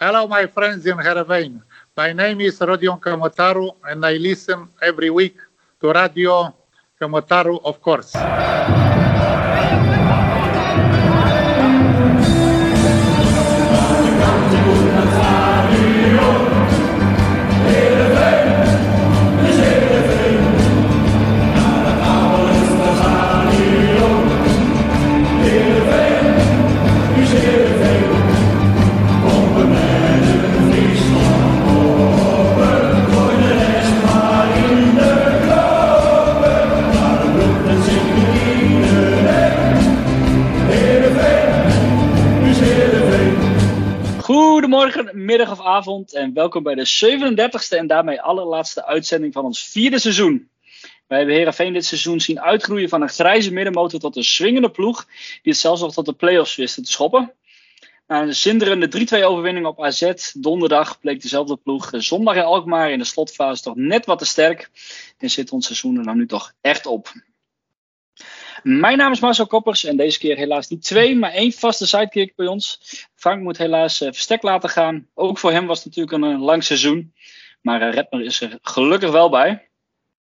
Hello, my friends in Heerenveen. My name is Rodion Kamotaru, and I listen every week to Radio Kamotaru, of course. Goedemorgen, middag of avond en welkom bij de 37e en daarmee allerlaatste uitzending van ons vierde seizoen. Wij hebben Herenveen dit seizoen zien uitgroeien van een grijze middenmotor tot een swingende ploeg die het zelfs nog tot de play-offs wisten te schoppen. Na een zinderende 3-2 overwinning op AZ donderdag bleek dezelfde ploeg zondag in Alkmaar in de slotfase toch net wat te sterk en zit ons seizoen er nou nu toch echt op. Mijn naam is Marcel Koppers en deze keer helaas niet twee, maar één vaste sidekick bij ons. Frank moet helaas uh, verstek laten gaan. Ook voor hem was het natuurlijk een, lang seizoen. Maar uh, Redmer is er gelukkig wel bij.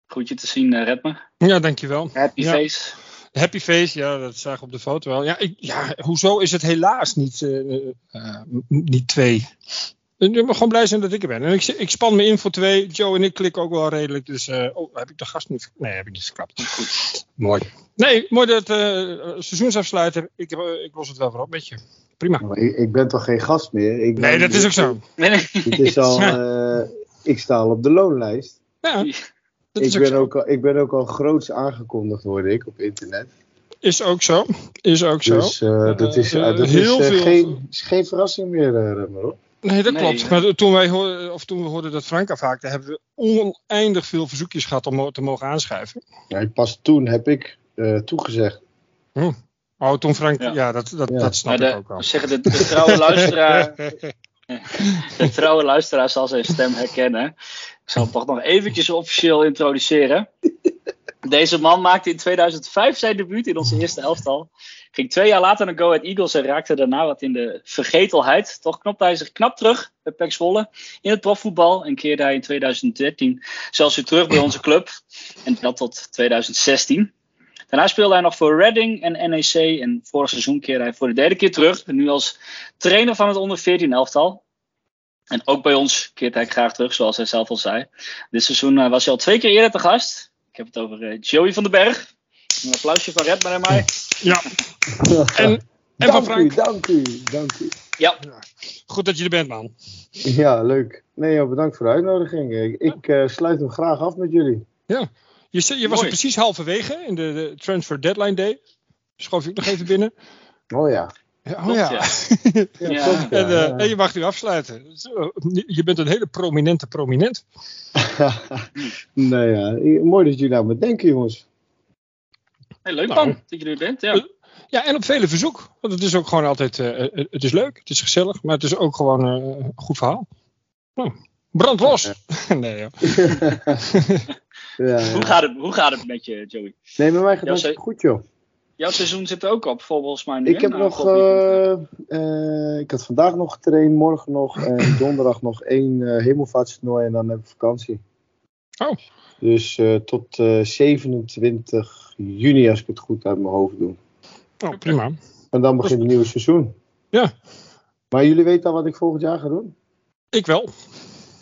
Goed je te zien, Redmer. Ja, dankjewel. Happy ja. face. Happy face, ja, dat zag ik op de foto wel. Ja, ik, ja hoezo is het helaas niet, niet twee? Ik moet gewoon blij zijn dat ik er ben. En ik, ik span me in voor twee. Joe en ik klikken ook wel redelijk. Dus, uh, oh, heb ik de gast niet... Nee, heb ik niet geklapt. Goed. Mooi. Nee, mooi dat uh, seizoensafsluiter. Ik, uh, ik los het wel voor op met je. Prima. Maar ik, ik ben toch geen gast meer? Ik nee, dat is ook zo. Nee, nee. Het is al... ik sta al op de loonlijst. Ja, dat is ik, ben zo. Ook al, ik ben ook al groots aangekondigd, word ik, op internet. Is ook zo. Is ook zo. Dus dat is, dat heel is, veel... geen, is geen verrassing meer, uh, hoor. Nee, dat klopt. Nee, maar toen, wij hoorden, of toen we hoorden dat Frank afhaakte, hebben we oneindig veel verzoekjes gehad om te mogen aanschrijven. Ja, pas toen heb ik uh, toegezegd. Oh. oh, toen Frank, ja, ja dat, dat, ja. dat snap de, ik ook al. Zeggen de, de trouwe luisteraar, de trouwe luisteraar zal zijn stem herkennen. Ik zal hem toch nog eventjes officieel introduceren. Deze man maakte in 2005 zijn debuut in onze eerste elftal. Ging twee jaar later naar Go Ahead Eagles en raakte daarna wat in de vergetelheid. Toch knopte hij zich knap terug bij PEC Zwolle in het profvoetbal. En keerde hij in 2013 zelfs weer terug bij onze club. En dat tot 2016. Daarna speelde hij nog voor Reading en NEC. En vorig seizoen keerde hij voor de derde keer terug. Nu als trainer van het onder 14 elftal. En ook bij ons keert hij graag terug, zoals hij zelf al zei. Dit seizoen was hij al twee keer eerder te gast. Ik heb het over uh, Joey van den Berg. Een applausje van Redman en mij. Ja. En, en dank van Frank. U, dank u, dank u. Ja. Goed dat je er bent, man. Ja, leuk. Nee, joh, bedankt voor de uitnodiging. Ik, ik uh, sluit hem graag af met jullie. Ja. Je, je was er precies halverwege in de, de Transfer Deadline Day. Schoof ik nog even binnen. Oh ja. Ja, oh ja. ja. en, uh, en, je mag nu afsluiten. Je bent een hele prominente prominent. nou ja, mooi dat jullie aan me denken, jongens. Hey, leuk man, nou, dat je er bent. Ja. ja, en op vele verzoek. Want het is ook gewoon altijd, uh, het is leuk, het is gezellig, maar het is ook gewoon uh, een goed verhaal. Nou, brand los! Nee, joh. ja, ja. Hoe, gaat het, hoe gaat het met je, Joey? Nee, met mij gaat het goed, joh. Jouw seizoen zit er ook op, volgens mij. Nu, ik heb nou, nog, uh, uh, ik had vandaag nog getraind, morgen nog en donderdag nog één uh, hemelvaartstoernooi en dan heb ik vakantie. Oh. Dus tot 27 juni, als ik het goed uit mijn hoofd doe. Oh, prima. En dan begint het nieuwe seizoen. Ja. Maar jullie weten al wat ik volgend jaar ga doen? Ik wel.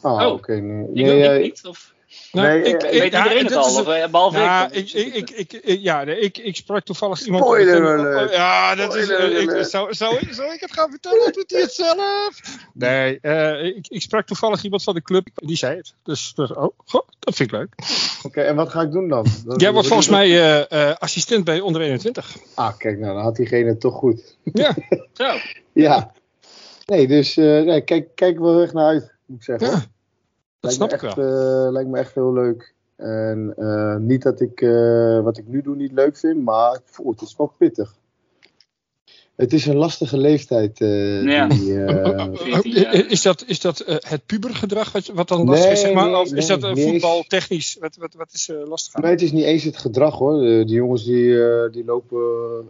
Ah, oh. oké. Okay, nee. Ik nee, wil niet, of... Nou, nee, ik, weet iedereen ja, het al, of, behalve nou, ik, ik, ik, ik, ik, ja, ik, ik sprak toevallig iemand... Spoiler alert. Ja, dat is... Spoiler Ik, zou, zou, ik, zou ik het gaan vertellen? Doet hij het zelf? Nee, uh, ik, ik sprak toevallig iemand van de club, die zei het. Dus, dus oh, goh, dat vind ik leuk. Oké, okay, en wat ga ik doen dan? Dat, Jij wordt volgens mij uh, uh, assistent bij onder 21. Ah, kijk nou, dan had diegene het toch goed. Ja. Zo. ja. Nee, dus kijk, kijk wel echt naar uit, moet ik zeggen. Ja. Dat lijkt snap me ik echt, wel. Uh, lijkt me echt heel leuk. En uh, niet dat ik uh, wat ik nu doe niet leuk vind, maar voel, het is wel pittig. Het is een lastige leeftijd. eh, Ja. die, eh, is dat, is dat eh, het pubergedrag wat, wat dan Nee, lastig is? Zeg maar? nee, of is nee, dat uh, voetbaltechnisch? Wat, wat, wat is lastig aan? Maar het is niet eens het gedrag hoor. De, die jongens die, eh, die lopen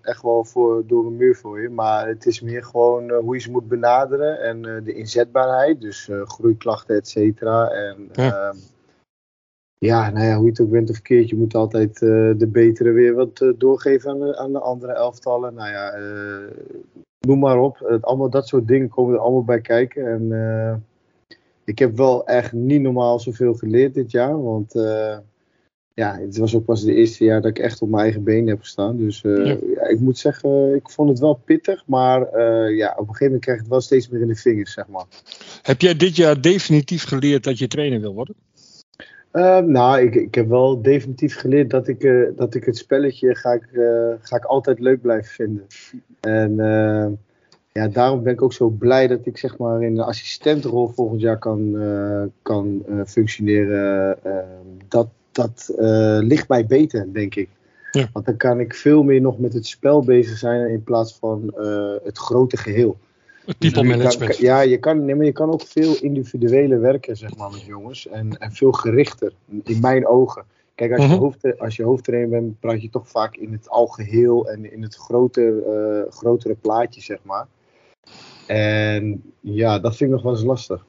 echt wel voor, door een muur voor je. Maar het is meer gewoon hoe je ze moet benaderen. En eh, de inzetbaarheid. Dus eh, groeiklachten, et cetera. En Ja. Ja. nou ja, hoe je het ook bent of keert. Je moet altijd eh, de betere weer wat eh, doorgeven aan de, aan de andere elftallen. Nou ja, eh, noem maar op. Het, allemaal, dat soort dingen komen er allemaal bij kijken. En ik heb wel echt niet normaal zoveel geleerd dit jaar. Want... ja, het was ook pas het eerste jaar dat ik echt op mijn eigen benen heb gestaan. Dus Ja. ja. ik moet zeggen, ik vond het wel pittig. Maar ja, op een gegeven moment krijg je het wel steeds meer in de vingers, zeg maar. Heb jij dit jaar definitief geleerd dat je trainer wil worden? Ehm, nou, ik, ik heb wel definitief geleerd dat ik, eh, dat ik het spelletje ga ik, eh, ga ik altijd leuk blijven vinden. En eh, ja, daarom ben ik ook zo blij dat ik zeg maar in de assistentrol volgend jaar kan, kan functioneren. Ehm, dat dat ligt mij beter, denk ik. Ja. Want dan kan ik veel meer nog met het spel bezig zijn in plaats van het grote geheel. People management. kan- ja, je kan, nee, maar je kan ook veel individueler werken, zeg maar, met jongens. En, en veel gerichter, in mijn ogen. Kijk, als, Mhm. je hoofd, als je hoofdtrainer bent, praat je toch vaak in het algeheel en in het groter, eh, grotere plaatje, zeg maar. En ja, dat vind ik nog wel eens lastig.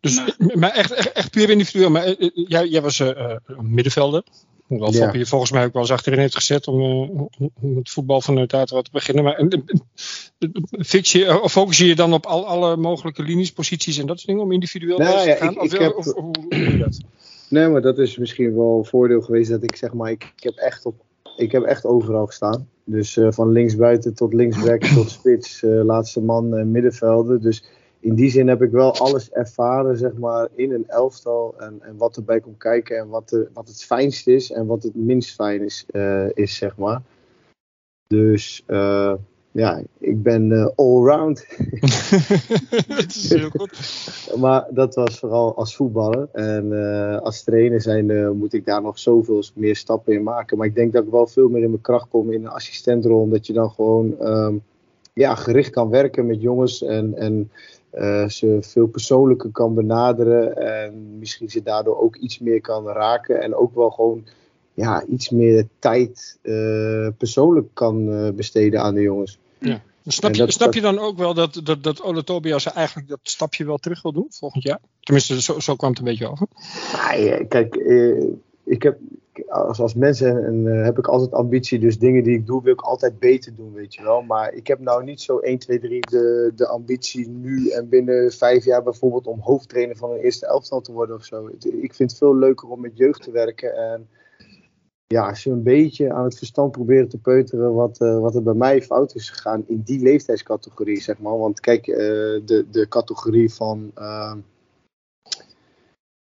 Dus, Nou. maar echt, echt, echt puur individueel. Maar eh, eh, jij, jij was een middenvelder. Hoewel Ja. Je volgens mij ook wel eens achterin heeft gezet om, eh, om- het voetbal vanuit daar te beginnen. Maar eh, eh, fix je, eh, of focus je je dan op al, alle mogelijke linies, posities en dat soort dingen om individueel Nou ja, te gaan? ik- of, ik heb- of, hoe hoe doe je dat? Nee, maar dat is misschien wel een voordeel geweest dat ik zeg maar, ik, ik heb echt op, ik heb echt overal gestaan. Dus eh, van linksbuiten tot linksback tot spits, eh, laatste man, eh, middenvelden. Dus in die zin heb ik wel alles ervaren, zeg maar, in een elftal. En, en wat erbij komt kijken en wat, de, wat het fijnst is en wat het minst fijn is, eh, is zeg maar. Dus eh, ja, ik ben eh, allround. dat is heel goed. Maar dat was vooral als voetballer. En als trainer zijn moet ik daar nog zoveel meer stappen in maken. Maar ik denk dat ik wel veel meer in mijn kracht kom in een assistentrol. Omdat je dan gewoon ehm, ja, gericht kan werken met jongens. En, en eh, ze veel persoonlijker kan benaderen. En misschien ze daardoor ook iets meer kan raken. En ook wel gewoon ja, iets meer tijd eh, persoonlijk kan eh, besteden aan de jongens. Snap, je, dat- snap dat- je dan ook wel dat, dat, dat Ole Tobias eigenlijk dat stapje wel terug wil doen volgend jaar? Tenminste, zo, zo kwam het een beetje over. Nee, eh, kijk, eh, ik heb, als, als mens en, eh, heb ik altijd ambitie. Dus dingen die ik doe, wil ik altijd beter doen, weet je wel. Maar ik heb nou niet zo 1, 2, 3 de, de ambitie nu en binnen vijf jaar bijvoorbeeld om hoofdtrainer van een eerste elftal te worden of zo. Ik vind het veel leuker om met jeugd te werken. En ja, als je een beetje aan het verstand proberen te peuteren wat, eh, wat er bij mij fout is gegaan in die leeftijdscategorie, zeg maar. Want kijk, eh, de, de categorie van...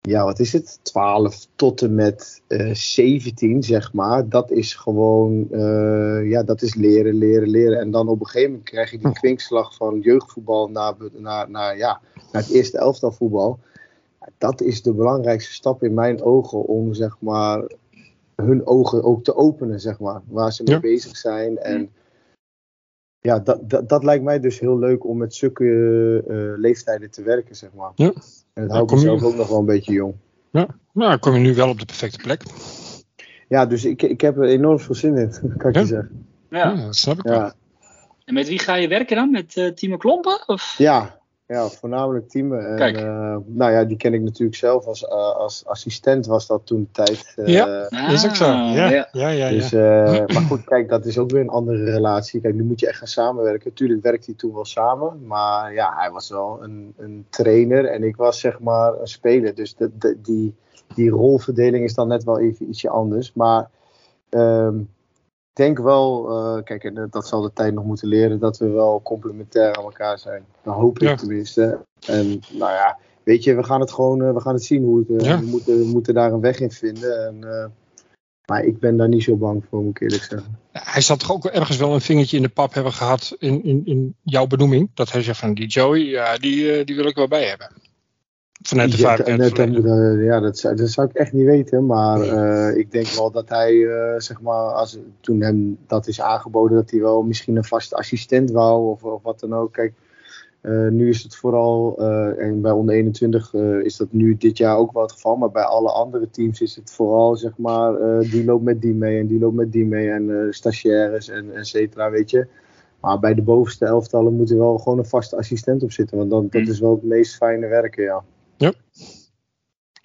ja, wat is het? 12 tot en met eh 17, zeg maar. Dat is gewoon, eh, ja, dat is leren, leren, leren. En dan op een gegeven moment krijg je die kwinkslag van jeugdvoetbal naar, naar, naar, ja, naar het eerste elftal voetbal. Dat is de belangrijkste stap in mijn ogen om, zeg maar, hun ogen ook te openen, zeg maar. Waar ze mee Ja. bezig zijn. En ja, dat, dat, dat lijkt mij dus heel leuk om met zulke eh, leeftijden te werken, zeg maar. Ja. En dat Ja, houdt kom je- mezelf ook nog wel een beetje jong. Nou, dan kom je nu wel op de perfecte plek. Ja, dus ik, ik heb er enorm veel zin in, kan ik Ja? je zeggen. Ja. Ja, dat snap ik wel. Ja, En met wie ga je werken dan? Met eh Timo Klompen? Of? ja, ja voornamelijk teamen. En, Kijk. eh, nou ja, die ken ik natuurlijk zelf. Als, eh, als assistent was dat toen de tijd. eh, Ja. Ah, Dat is ook zo. Ja, ja, ja. ja. ja, Dus, eh, maar goed, kijk, dat is ook weer een andere relatie. Kijk, nu moet je echt gaan samenwerken. Tuurlijk werkte hij toen wel samen. Maar ja, hij was wel een, een trainer en ik was zeg maar een speler. Dus de, de- die, die rolverdeling is dan net wel even ietsje anders. Maar ehm, denk wel, eh, kijk, en dat zal de tijd nog moeten leren, dat we wel complementair aan elkaar zijn. Dat hoop ik Ja. tenminste. En nou ja, weet je, we gaan het gewoon eh, we gaan het zien hoe het. eh, Ja. we, moeten, we moeten daar een weg in vinden. En, eh, maar ik ben daar niet zo bang voor, moet ik eerlijk zeggen. Hij zal toch ook ergens wel een vingertje in de pap hebben gehad in, in, in jouw benoeming. Dat hij zegt van die Joey, ja, die, eh, die wil ik wel bij hebben. Vanuit de Ja, 35 dat, dat, eh, ja, dat, zou, dat zou ik echt niet weten. Maar eh, ik denk wel dat hij, eh, zeg maar, als, toen hem dat is aangeboden, dat hij wel misschien een vaste assistent wou of, of wat dan ook. Kijk, nu is het vooral, en bij onder 21 eh, is dat nu dit jaar ook wel het geval. Maar bij alle andere teams is het vooral, zeg maar, die loopt met die mee en die loopt met die mee. En stagiaires en et cetera, weet je. Maar bij de bovenste elftallen moet er wel gewoon een vaste assistent op zitten. Want dan, dat Mm. is wel het meest fijne werken, ja.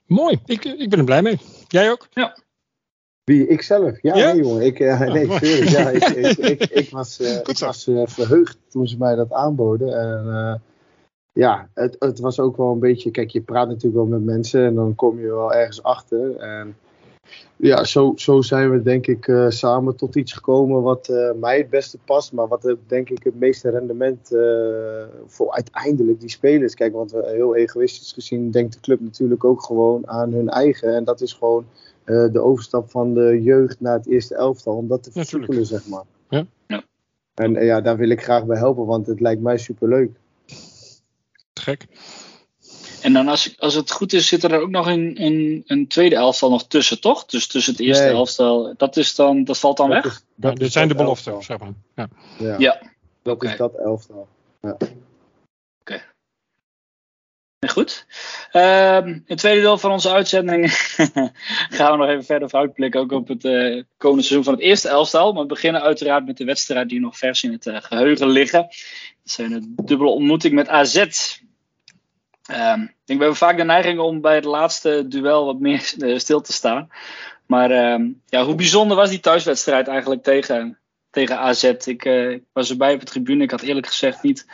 Mooi, ik, ik ben er blij mee. Jij ook? Wie? Ikzelf? Ja, Ja? nee jongen. Ik, eh, nee, tuurlijk. Ja, ik, ik, ik, ik was, eh, ik was eh, verheugd toen ze mij dat aanboden. En eh, ja, het, het was ook wel een beetje... Kijk, je praat natuurlijk wel met mensen en dan kom je wel ergens achter. En ja, zo, zo zijn we denk ik eh, samen tot iets gekomen wat eh, mij het beste past. Maar wat denk ik het meeste rendement eh, voor uiteindelijk die spelers. Kijk, want we, heel egoïstisch gezien denkt de club natuurlijk ook gewoon aan hun eigen. En dat is gewoon eh, de overstap van de jeugd naar het eerste elftal. Om dat te versoepelen, zeg maar. Ja. Ja. En ja, daar wil ik graag bij helpen, want het lijkt mij superleuk. Te gek. En dan als, als het goed is, zit er ook nog een, een, een tweede elftal nog tussen, toch? Dus tussen het eerste Nee. elftal, dat, is dan, dat valt dan Dat weg? is- Ja, dat dit zijn de beloften, elftal. zeg maar. Ja. Ja, Ja. dat Oké. is dat elftal. Nee, Goed. Ehm, in het tweede deel van onze uitzending gaan we nog even verder vooruitblikken. Ook op het eh, komende seizoen van het eerste elftal. Maar we beginnen uiteraard met de wedstrijd die nog vers in het eh, geheugen liggen. Dat zijn een dubbele ontmoeting met AZ. Ehm, ik denk, hebben vaak de neiging om bij het laatste duel wat meer eh, stil te staan. Maar ehm, ja, hoe bijzonder was die thuiswedstrijd eigenlijk tegen, tegen AZ? Ik eh, was erbij op de tribune. Ik had eerlijk gezegd niet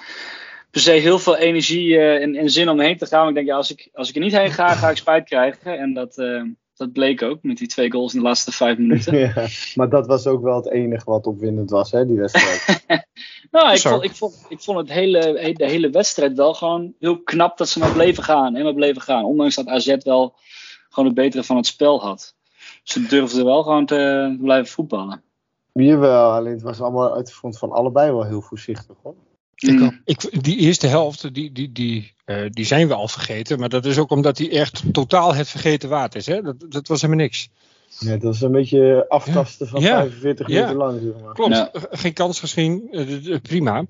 per se heel veel energie eh, en, en zin om heen te gaan. Maar ik denk, ja, als ik, als ik er niet heen ga, ga ik spijt krijgen. En dat, eh, dat bleek ook met die twee goals in de laatste vijf minuten. Ja, maar dat was ook wel het enige wat opwindend was, hè, die wedstrijd. Nou, ik vond, ik vond, ik vond het hele, he- de hele wedstrijd wel gewoon heel knap dat ze maar bleven gaan. En maar bleven gaan. Ondanks dat AZ wel gewoon het betere van het spel had. Ze durfden wel gewoon te blijven voetballen. Jawel, alleen het was allemaal, het vond van allebei wel heel voorzichtig, hoor. Mm. Ik, die eerste helft, die, die, die, eh, die zijn we al vergeten. Maar dat is ook omdat die echt totaal het vergeten waard is. Hè? Dat, dat was helemaal niks. Ja, dat was een beetje aftasten van Ja. 45 Ja. minuten lang, zeg maar. Klopt, Ja. eh, geen kans gezien. eh, prima.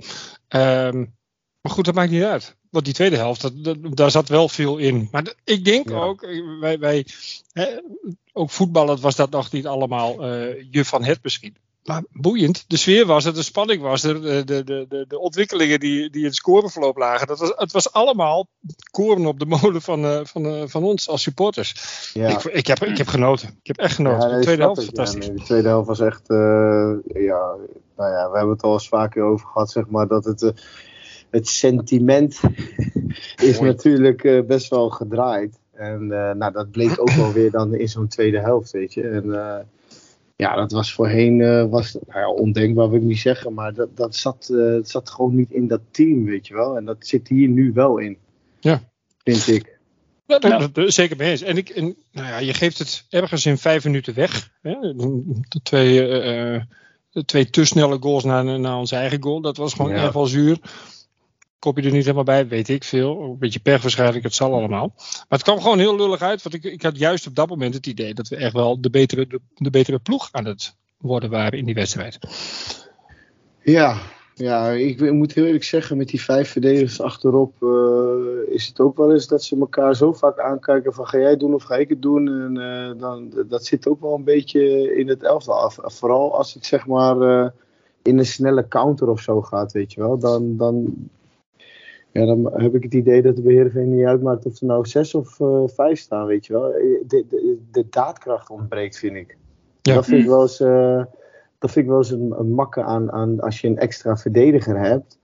Ehm, maar goed, dat maakt niet uit. Want die tweede helft, dat, dat- daar zat wel veel in. Maar ik denk Ja. ook, wij, wij, hè, ook voetballend was dat nog niet allemaal eh, je van het misschien. Maar boeiend. De sfeer was er, de spanning was er, de, de, de, de, ontwikkelingen die, die in het scoreverloop lagen. Dat was, het was allemaal koren op de molen van, eh, van, eh, van ons als supporters. Ja. Ik, ik, heb, ik heb genoten. Ik heb echt genoten. Ja, nee, de tweede helft, ik. Ja, fantastisch. nee, de tweede helft was echt, eh, ja, nou ja, we hebben het al eens vaker over gehad, zeg maar, dat het, het sentiment is Mooi. natuurlijk best wel gedraaid. En nou, dat bleek ook wel weer dan in zo'n tweede helft, weet je. En ja, dat was voorheen, eh, was, nou ja, ondenkbaar wil ik niet zeggen, maar dat, dat zat, eh, het zat gewoon niet in dat team, weet je wel. En dat zit hier nu wel in. Ja. Vind ik. Ja, zeker mee eens. En, ik, en nou ja, je geeft het ergens in vijf minuten weg. Hè? De twee, eh, eh, de twee te snelle goals naar, naar onze eigen goal. Dat was gewoon Ja. echt wel zuur. Kop je er niet helemaal bij, weet ik veel. Een beetje pech waarschijnlijk, het zal allemaal. Maar het kwam gewoon heel lullig uit. Want ik, ik had juist op dat moment het idee dat we echt wel de betere, de, betere ploeg aan het worden waren in die wedstrijd. Ja, ja ik moet heel eerlijk zeggen, met die vijf verdedigers achterop eh, is het ook wel eens dat ze elkaar zo vaak aankijken van ga jij doen of ga ik het doen. En eh, dan, dat zit ook wel een beetje in het elftal af. Vooral als het zeg maar eh, in een snelle counter of zo gaat, weet je wel. Dan, dan, ja, dan heb ik het idee dat de beheerder niet uitmaakt of er nou zes of eh, vijf staan, weet je wel. De, de, de daadkracht ontbreekt, vind ik. Ja. Dat vind ik wel eens, eh, dat vind ik wel eens een, een makke aan, aan als je een extra verdediger hebt.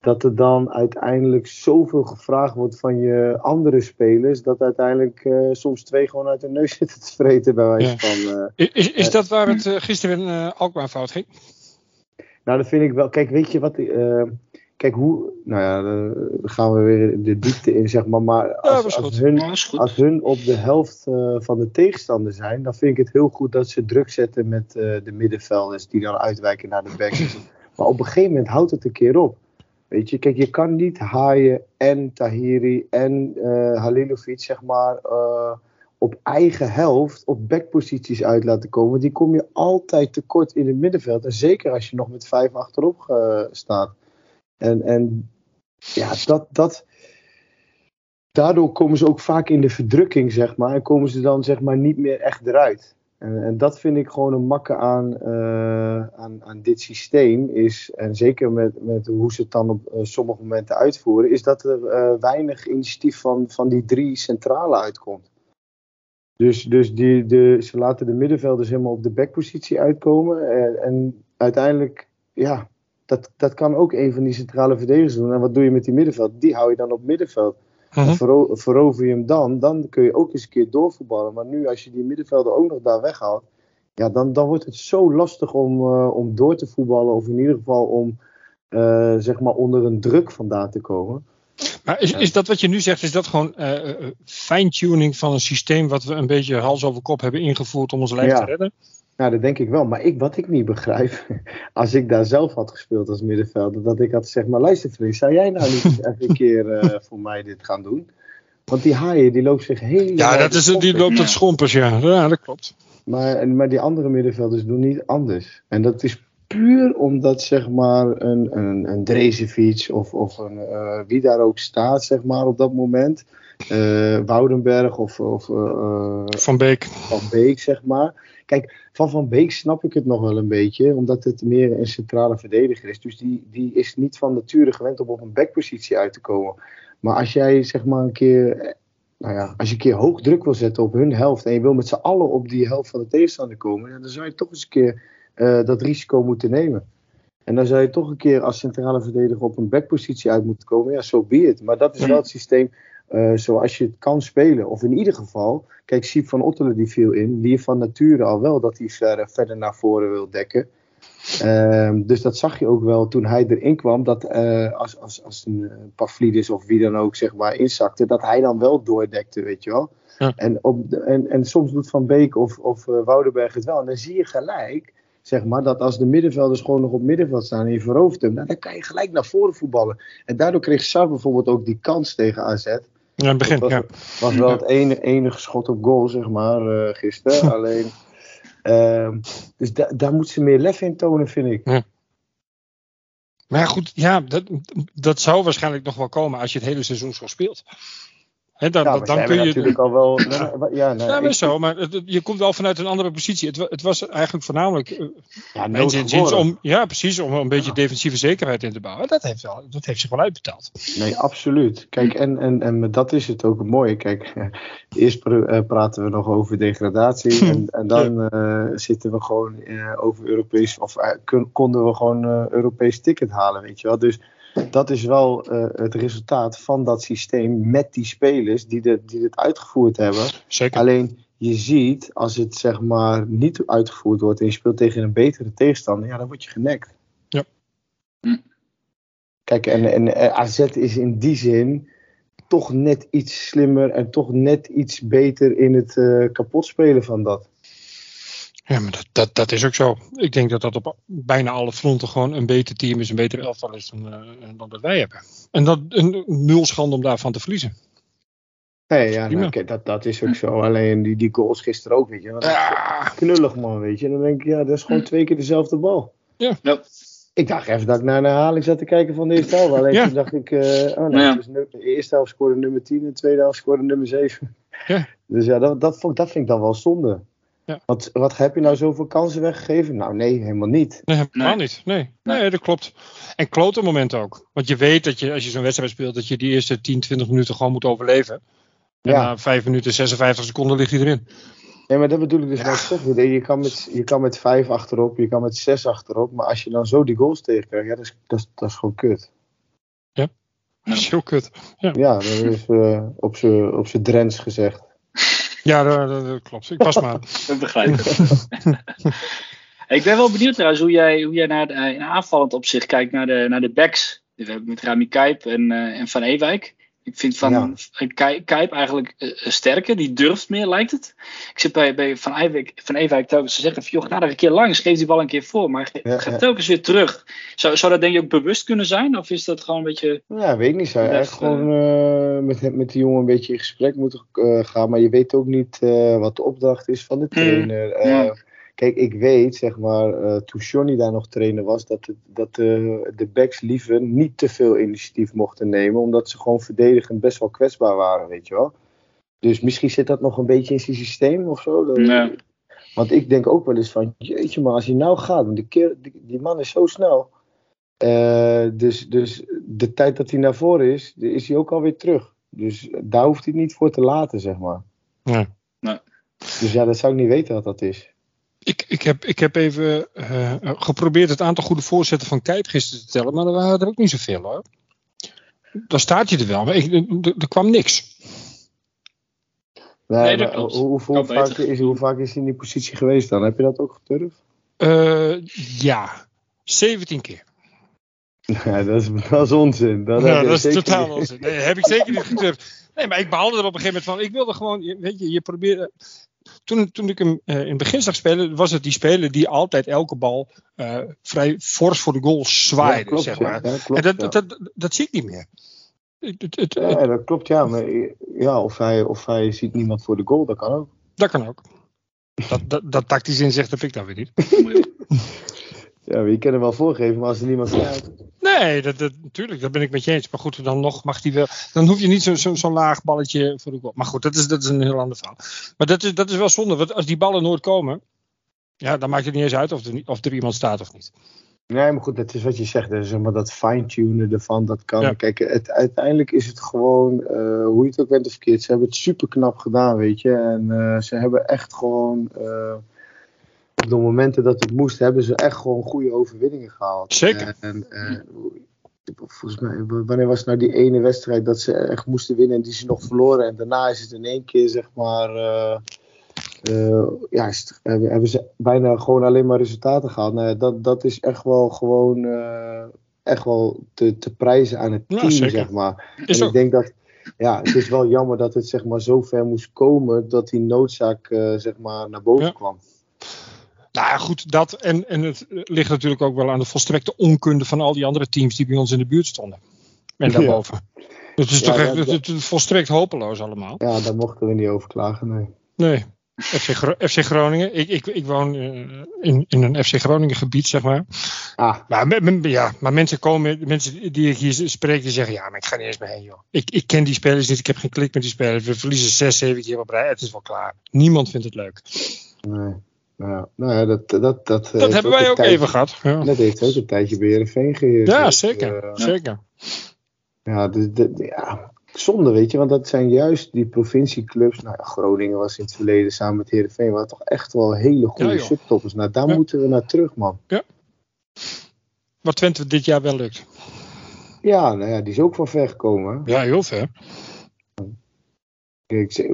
Dat er dan uiteindelijk zoveel gevraagd wordt van je andere spelers. Dat uiteindelijk eh, soms twee gewoon uit de neus zitten te vreten bij wijze Ja. van. eh. Is, is, is dat waar het eh, gisteren in eh, Alkmaar fout ging? Nou, dat vind ik wel. Kijk, weet je wat. Eh, kijk, hoe. Nou ja, eh, dan gaan we weer de diepte in, zeg maar. Maar als, als, hun, Ja, als hun op de helft eh, van de tegenstander zijn, dan vind ik het heel goed dat ze druk zetten met eh, de middenvelders die dan uitwijken naar de backs. maar op een gegeven moment houdt het een keer op. Weet je, kijk, je kan niet Haaien en Tahiri en uh, Halilovic, zeg maar, uh, op eigen helft op backposities uit laten komen. Die kom je altijd tekort in het middenveld. En zeker als je nog met vijf achterop staat. En, en ja, dat, dat, daardoor komen ze ook vaak in de verdrukking, zeg maar. En komen ze dan, zeg maar, niet meer echt eruit. En, en dat vind ik gewoon een makke aan, uh, aan, aan dit systeem. Is, en zeker met, met hoe ze het dan op uh, sommige momenten uitvoeren, is dat er uh, weinig initiatief van, van die drie centrale uitkomt. Dus, dus die, de, ze laten de middenvelders helemaal op de backpositie uitkomen. En, en uiteindelijk, ja, dat, dat kan ook een van die centrale verdedigers doen. En wat doe je met die middenveld? Die hou je dan op middenveld. Uh -huh. vero verover je hem dan, dan kun je ook eens een keer doorvoetballen. Maar nu, als je die middenvelden ook nog daar weghaalt, ja, dan, dan wordt het zo lastig om, uh, om door te voetballen. Of in ieder geval om uh, zeg maar onder een druk vandaan te komen. Maar is, is dat wat je nu zegt, is dat gewoon uh, fine-tuning van een systeem wat we een beetje hals over kop hebben ingevoerd om ons lijf ja. te redden? Nou, dat denk ik wel. Maar ik, wat ik niet begrijp, als ik daar zelf had gespeeld als middenvelder, dat ik had gezegd, maar luister Fris, zou jij nou niet even een keer uh, voor mij dit gaan doen? Want die haaien, die loopt zich helemaal... Ja, dat is, die loopt het schompers, ja. Ja, dat klopt. Maar, maar die andere middenvelders doen niet anders. En dat is puur omdat, zeg maar, een, een, een Drezefiets of, of een, uh, wie daar ook staat, zeg maar, op dat moment... Uh, Woudenberg of, of Van Beek. Van Beek, zeg maar. Kijk, van Van Beek snap ik het nog wel een beetje, omdat het meer een centrale verdediger is. Dus die, die is niet van nature gewend om op een backpositie uit te komen. Maar als jij zeg maar een keer, nou ja, als je een keer hoog druk wil zetten op hun helft en je wil met z'n allen op die helft van de tegenstander komen, dan zou je toch eens een keer uh, dat risico moeten nemen. En dan zou je toch een keer als centrale verdediger op een backpositie uit moeten komen. Ja, zo so be. Maar dat is wel het systeem uh, zoals je het kan spelen. Of in ieder geval, kijk, Siep van Ottelen die viel in. Die van nature al wel dat hij ver, verder naar voren wil dekken. Uh, dus dat zag je ook wel toen hij erin kwam. Dat uh, als, als, als een Pavlidis of wie dan ook zeg maar inzakte. Dat hij dan wel doordekte, weet je wel. Ja. En, op de, en, en soms doet Van Beek of, of Woudenberg het wel. En dan zie je gelijk zeg maar, dat als de middenvelders gewoon nog op middenveld staan en je verovert hem, nou, dan kan je gelijk naar voren voetballen. En daardoor kreeg Sar bijvoorbeeld ook die kans tegen AZ. Ja, het begin, was, ja. was wel het enige, enige schot op goal, zeg maar, uh, gisteren. Alleen, uh, dus da daar moet ze meer lef in tonen, vind ik. Ja. Maar goed, ja, dat, dat zou waarschijnlijk nog wel komen als je het hele seizoen zo speelt. He, dan, ja, dan kun je natuurlijk al wel. Ja, nee, ja maar ik, zo, maar het, je komt wel vanuit een andere positie. Het, het was eigenlijk voornamelijk. Uh, ja, mijn om, ja, precies, om een beetje ja. defensieve zekerheid in te bouwen. Dat heeft, wel, dat heeft zich wel uitbetaald. Nee, absoluut. Kijk, en, en, en dat is het ook een mooie. Kijk, eerst uh, praten we nog over degradatie. en, en dan uh, zitten we gewoon over Europees. Of konden we gewoon Europees ticket halen, weet je wel. Dus dat is wel uh, het resultaat van dat systeem met die spelers die, de, die het uitgevoerd hebben. Zeker. Alleen je ziet, als het zeg maar niet uitgevoerd wordt en je speelt tegen een betere tegenstander, ja, dan word je genekt. Ja. Kijk, en, en AZ is in die zin toch net iets slimmer en toch net iets beter in het uh, kapotspelen van dat. Ja, maar dat, dat, dat is ook zo. Ik denk dat dat op bijna alle fronten gewoon een beter team is, een beter elftal is dan, uh, dan dat wij hebben. En dat een nul schande om daarvan te verliezen. Nee, ja, nou, okay, dat, dat is ook zo. Alleen die, die goals gisteren ook, weet je. Dat ja. Knullig man, weet je. En dan denk ik, ja, dat is gewoon twee keer dezelfde bal. Ja. ja. Ik dacht even dat ik naar een herhaling zat te kijken van de eerste helft. Alleen ja. toen dacht ik, uh, oh nee, ja. dus de eerste helft scoorde nummer 10 en de tweede helft scoorde nummer 7. Ja. Dus ja, dat, dat, vond, dat vind ik dan wel zonde. Ja. Wat, wat heb je nou zoveel kansen weggegeven? Nou, nee, helemaal niet. Nee, helemaal nee. niet. Nee. nee. nee, dat klopt. En klote moment ook. Want je weet dat je, als je zo'n wedstrijd speelt, dat je die eerste 10, 20 minuten gewoon moet overleven. En Ja. na 5 minuten, 56 seconden ligt hij erin. Nee, maar dat bedoel ik dus wat ik. Je kan, met, je kan met vijf achterop, je kan met zes achterop. Maar als je dan zo die goals tegenkrijgt, ja, dat is, dat is, dat is gewoon kut. Dat is heel kut. Ja, Ja, dat is uh, op zijn op z'n Drents gezegd. Ja dat, klopt. Ik pas maar. Dat begrijp ik. ik ben wel benieuwd trouwens hoe jij, hoe jij naar de, in aanvallend opzicht kijkt naar de, naar de backs. We hebben met Rami Kijp en, uh, en Van Ewijk. Ik vind van Ja. Kuip eigenlijk eh, sterker. Die durft meer, lijkt het. Ik zit bij, bij Van, Ewijk, van telkens te zeggen: van, joh, ga een keer langs. Geef die bal een keer voor. Maar Ja, ga ja. telkens weer terug. Zou, zou dat denk je ook bewust kunnen zijn? Of is dat gewoon een beetje. Ja, weet ik niet. Zou je echt gewoon eh, met, met die jongen een beetje in gesprek moeten eh, gaan. Maar je weet ook niet eh, wat de opdracht is van de trainer. Eh, Ja. Kijk, ik weet, zeg maar, eh, toen Johnny daar nog trainer was, dat, het, dat eh, de backs liever niet te veel initiatief mochten nemen. Omdat ze gewoon verdedigend best wel kwetsbaar waren, weet je wel. Dus misschien zit dat nog een beetje in zijn systeem of zo. Dat-. Want ik denk ook wel eens van, jeetje maar, als hij nou gaat, want die, keer, die, die man is zo snel. Eh, dus, dus de tijd dat hij naar voren is, is hij ook alweer terug. Dus daar hoeft hij niet voor te laten, zeg maar. Nee. Nee. Dus ja, dat zou ik niet weten wat dat is. Ik, ik, heb, ik heb even eh, geprobeerd het aantal goede voorzetten van Kijp gisteren te tellen, maar er waren er ook niet zoveel hoor. Dan staat je er wel, maar ik, er, er kwam niks. Nee, Nee, dat maar klopt. hoe, hoe, vaak is, hoe vaak is hij in die positie geweest dan? Heb je dat ook geturfd? Eh, ja, 17 keer. Ja, dat is, dat is onzin. Dat, Ja, dat is zeker totaal niet. onzin. Nee, heb ik zeker niet geturfd. Nee, maar ik behaalde er op een gegeven moment van. Ik wilde gewoon, je- weet je, je probeert. Toen, toen ik hem eh, in het begin zag spelen, was het die speler die altijd elke bal eh, vrij fors voor de goal zwaaide, Ja, klopt, zeg maar. Ja, en dat, dat, dat, dat zie ik niet meer. Het, het, het- Ja, dat klopt, ja. Maar ja, of, hij, of hij ziet niemand voor de goal, dat kan ook. dat kan ook. Dat, dat, dat tactisch inzicht heb ik dan weer niet. Ja, je kan hem wel voorgeven, maar als er niemand staat. Nee, dat, dat, natuurlijk, dat ben ik met je eens. Maar goed, dan nog mag hij wel. Dan hoef je niet zo'n zo, zo'n laag balletje voor de goal. Maar goed, dat is, dat is een heel ander verhaal. Maar dat is, dat is wel zonde, want als die ballen nooit komen. Ja, dan maakt het niet eens uit of er, of er iemand staat of niet. Nee, maar goed, dat is wat je zegt. Zeg maar, dat fine-tunen ervan, dat kan. Ja. Kijk, het, uiteindelijk is het gewoon, eh, hoe je het ook bent of verkeerd, ze hebben het super knap gedaan, weet je. En eh, ze hebben echt gewoon, eh, op de momenten dat het moest, hebben ze echt gewoon goede overwinningen gehaald. Zeker. En, eh, volgens mij, wanneer was nou die ene wedstrijd dat ze echt moesten winnen en die ze nog verloren. En daarna is het in één keer, zeg maar, eh, eh, ja, het- hebben, ze bijna gewoon alleen maar resultaten gehaald. Nou ja, dat, dat is echt wel gewoon echt wel te, te prijzen aan het team, zeg maar. Is en ook. ik denk dat, ja, het is wel jammer dat het zeg maar zo ver moest komen dat die noodzaak zeg maar naar boven Ja. kwam. Nou ja, goed, dat. En, en het ligt natuurlijk ook wel aan de volstrekte onkunde van al die andere teams die bij ons in de buurt stonden. En Ja. daarboven. Het is Ja, toch echt dat- het, volstrekt hopeloos allemaal. Ja, daar mochten we niet over klagen, nee. Nee. FC, Gro- FC Groningen. Ik, ik, ik woon eh, in, in een FC Groningen gebied, zeg maar. Ah, Maar, ja, maar mensen komen, mensen die ik hier spreek, die zeggen: Ja, maar ik ga niet eens meer heen, joh. Ik, ik ken die spelers niet, ik heb geen klik met die spelers. We verliezen zes, zeven keer op rij. Het is wel klaar. Niemand vindt het leuk. nee. Nou, nou ja, dat, dat, dat, Dat hebben wij ook tijdje- even gehad. Ja, Dat heeft ook een tijdje bij Heerenveen geheerd. ja Dus, zeker. eh, zeker. Ja, dus, de- ja, zonde, weet je, want dat zijn juist die provincieclubs. Nou, ja, Groningen was in het verleden samen met Heerenveen, waren toch echt wel hele goede Ja, subtoppers. Nou, daar Ja. moeten we naar terug, man. Wat Twente dit jaar wel lukt. Ja, nou ja, die is ook van ver gekomen. hè. Ja, heel ver. Ik, zeg-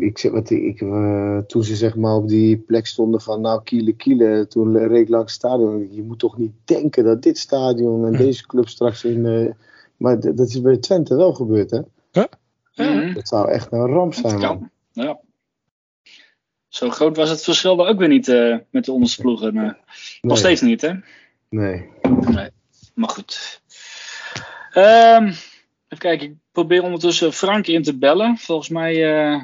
ik, zeg wat ik, eh, toen ze zeg maar op die plek stonden van nou kielen kielen, toen reed ik langs het stadion. Je moet toch niet denken dat dit stadion en Hm. deze club straks in... eh, maar dat is bij Twente wel gebeurd, hè? Ja. Mhm. Dat zou echt een ramp zijn, Dat man. kan. Ja. Zo groot was het verschil dan ook weer niet eh, met de onderste ploegen. eh. Nog Nee, steeds niet, hè? Nee. Maar goed. Ehm, even kijken, ik probeer ondertussen Frank in te bellen. Volgens mij eh,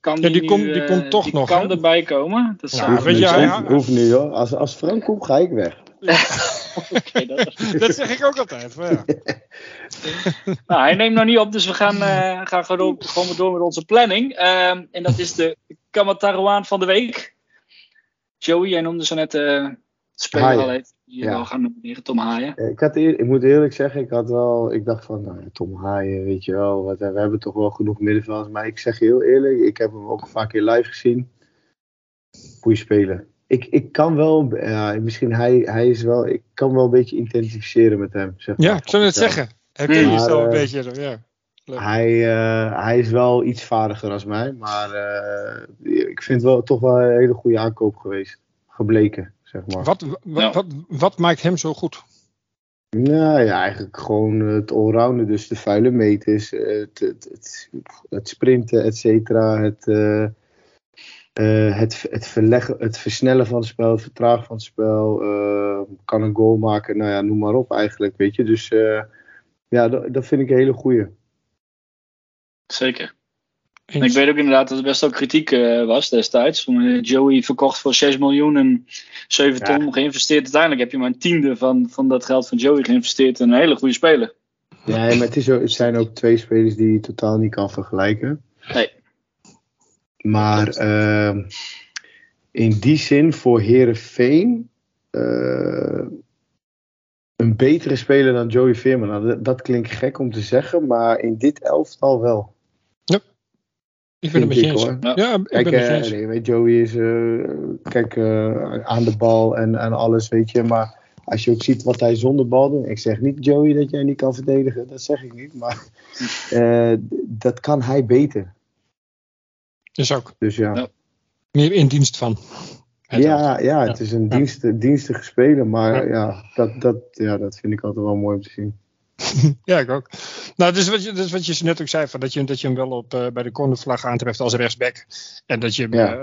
kan Ja, die, die nu, komt- die eh, komt toch die nog, kan hè? erbij komen. Dat Ja, zou Hoeft niet, je, hij- hoeft, hoeft niet, hoor. Als, als Frank komt, ga ik weg. Oké, dat is- Dat zeg ik ook altijd. Maar ja. nou, hij neemt nog niet op, dus we gaan, eh, gaan gewoon, door, gewoon door met onze planning. Ehm, en dat is de Kamatarouaan van de week. Joey, jij noemde zo net eh het speler al heet. Je Ja. wil gaan nomineren, Tom Haaien. Eh, Ik, had eer- ik moet eerlijk zeggen, ik had wel, ik dacht van, nou, Tom Haaien, weet je wel, wat, we hebben toch wel genoeg middenvelders. Maar ik zeg je heel eerlijk, ik heb hem ook paar keer live gezien. Goeie speler. Ik, ik kan wel, ja, misschien hij, hij is wel, ik kan wel een beetje identificeren met hem. Zeg maar. ja, ik zou net zeggen. Je Maar, een eh, beetje? Ja. Leuk. Hij, eh, hij is wel iets vaardiger als mij, maar eh, ik vind het wel toch wel een hele goede aankoop geweest. Gebleken, zeg maar. Wat, wat, Ja. wat, wat maakt hem zo goed? Nou ja, eigenlijk gewoon het allrounden. Dus de vuile meters, het, het, het, het sprinten, et cetera. Het, uh, uh, het, het, verleggen, het versnellen van het spel, het vertragen van het spel. Uh, kan een goal maken, nou ja, noem maar op eigenlijk, weet je. Dus ja, dat, dat vind ik een hele goeie. Zeker. Ik weet ook inderdaad dat er best ook kritiek uh, was destijds. Joey verkocht voor 6 miljoen en 7 ton ja. geïnvesteerd. Uiteindelijk heb je maar een tiende van, van dat geld van Joey geïnvesteerd in een hele goede speler. Ja, maar het, is ook, het zijn ook twee spelers die je totaal niet kan vergelijken. Nee. Maar uh, in die zin voor Herenveen uh, een betere speler dan Joey Veerman. Nou, dat, dat klinkt gek om te zeggen, maar in dit elftal wel. Ik vind het met je eens. Ja. ja, ik kijk, ben uh, weet, Joey is uh, kijk, uh, aan de bal en, en alles, weet je. Maar als je ook ziet wat hij zonder bal doet. Ik zeg niet, Joey, dat jij niet kan verdedigen. Dat zeg ik niet. Maar dat kan hij beter. Dus ook. Dus ja. ja. Meer in dienst van. Ja, ja, het is een dienst, dienstige speler. Maar ja. dat, dat, ja, dat vind ik altijd wel mooi om te zien. ja, ik ook. Nou, dus wat je, dus wat je net ook zei, van dat, je, dat je hem wel op, uh, bij de cornervlag aantreft als rechtsback. En dat je hem ja.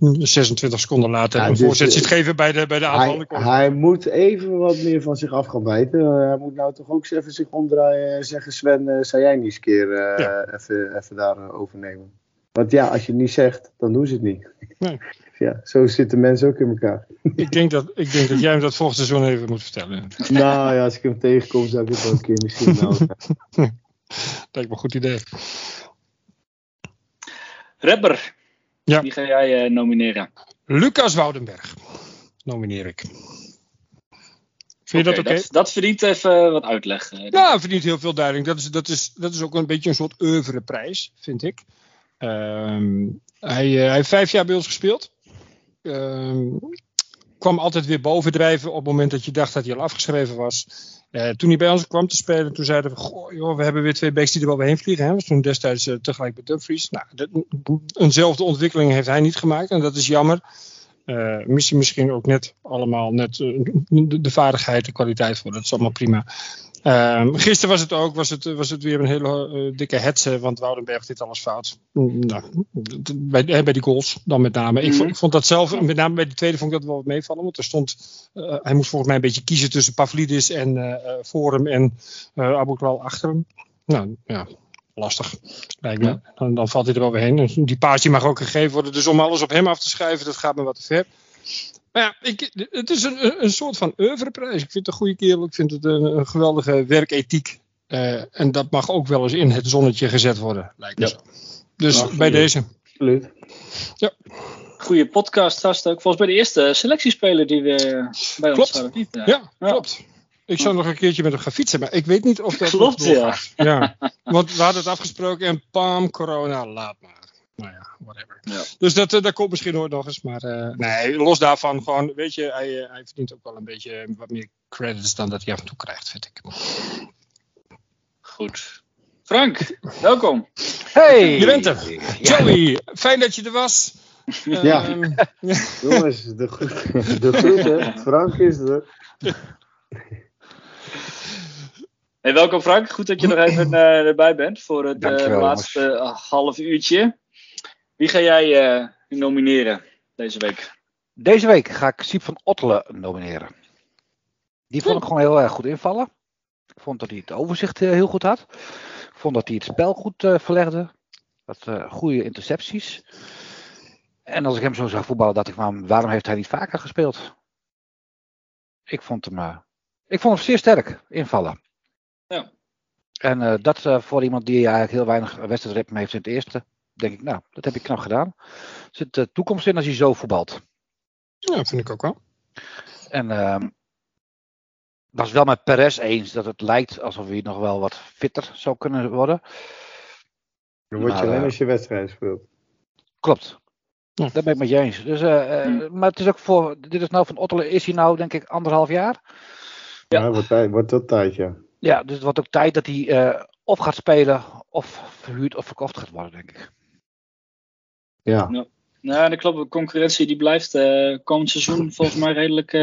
uh, 26 seconden later ja, een dus, voorzet ziet geven bij de, bij de aanval. Hij, hij, moet even wat meer van zich af gaan bijten. hij moet nou toch ook even zich omdraaien en zeggen: Sven, zou jij niet eens een keer ja. even, even daar overnemen? Want ja, als je het niet zegt, dan doen ze het niet. Nee. Ja, zo zitten mensen ook in elkaar. Ik denk dat, ik denk dat jij hem dat volgend seizoen even moet vertellen. Nou ja, als ik hem tegenkom, zou ik het wel een keer misschien melden. Lijkt me een goed idee. Rapper. Ja. Wie ga jij uh, nomineren? Lucas Woudenberg. Nomineer ik. Vind je okay, dat oké? Okay? Dat, dat, verdient even wat uitleg. Uh, ja, verdient heel veel duiding. Dat is, dat is, dat is ook een beetje een soort oeuvreprijs, vind ik. Um, hij, uh, hij heeft vijf jaar bij ons gespeeld. Um, kwam altijd weer bovendrijven op het moment dat je dacht dat hij al afgeschreven was. Uh, toen hij bij ons kwam te spelen, toen zeiden we: Goh, joh, we hebben weer twee backs die er wel heen vliegen. Hè? We toen destijds uh, tegelijk met Dumfries. Nou, de, eenzelfde ontwikkeling heeft hij niet gemaakt en dat is jammer. Misschien, misschien ook net allemaal net de, de, vaardigheid, de kwaliteit voor. Dat is allemaal prima. Um, gisteren was het ook, was het, was het weer een hele uh, dikke hetze, want Woudenberg deed alles fout. Nou, bij, bij die goals dan met name. Ik, vond, ik, vond, dat zelf, met name bij de tweede vond ik dat wel wat meevallen, want er stond, uh, hij moest volgens mij een beetje kiezen tussen Pavlidis en uh, voor hem en uh, achter hem. Nou ja, lastig lijkt me. Dan, dan valt hij er wel weer heen. Die paasje mag ook gegeven worden, dus om alles op hem af te schrijven, dat gaat me wat te ver. Maar ja, ik, het is een, een soort van oeuvreprijs. Ik vind het een goede kerel. Ik vind het een, een geweldige werkethiek. Uh, en dat mag ook wel eens in het zonnetje gezet worden, lijkt me ja. zo. Dus Nou, bij deze. Absoluut. Ja. Goede podcast gast ook. Volgens mij de eerste selectiespeler die we bij Klopt. ons hadden. Niet, Ja, ja, klopt. Ik zou nog een keertje met hem gaan fietsen, maar ik weet niet of dat Klopt, doorgaat. ja. Want we hadden het afgesproken en pam, corona, laat maar. Nou ja, whatever. Ja. Dus dat, uh, dat komt misschien nooit nog eens. Maar uh, nee, los daarvan gewoon, weet je, hij, uh, hij verdient ook wel een beetje wat meer credits dan dat hij af en toe krijgt, vind ik. Goed. Frank, welkom. Hey! Je bent er. Ja. Joey, fijn dat je er was. Ja. Um, Jongens, de, de groeten. Frank is er. Hey, welkom Frank, goed dat je nog even uh, erbij bent voor het uh, laatste uh, half uurtje. Wie ga jij uh, nomineren deze week? Deze week ga ik Siep van Ottelen nomineren. Die vond ik gewoon heel erg goed invallen. Ik vond dat hij het overzicht heel goed had. Ik vond dat hij het spel goed verlegde. Dat goede intercepties. En als ik hem zo zag voetballen, dacht ik van waarom heeft hij niet vaker gespeeld? Ik vond hem, ik vond hem zeer sterk invallen. Ja. En uh, dat uh, voor iemand die eigenlijk heel weinig wedstrijdritme heeft in het eerste, denk ik, nou, dat heb ik knap gedaan. Er zit uh, toekomst in als hij zo voetbalt. Ja, vind ik ook wel. En uh, was wel met Perez eens dat het lijkt alsof hij nog wel wat fitter zou kunnen worden. Dan word je alleen als je wedstrijd speelt. Klopt. Ja. Dat ben ik met je eens. Dus, hmm. Maar het is ook voor, dit is nou van Ottelen, is hij nou denk ik anderhalf jaar? Ja, ja wordt, tijd, wordt dat tijd, ja. Ja, dus het wordt ook tijd dat hij uh, of gaat spelen, of verhuurd of verkocht gaat worden, denk ik. Ja. ja. Nou, dat klopt. De concurrentie die blijft eh komend seizoen volgens mij redelijk. eh,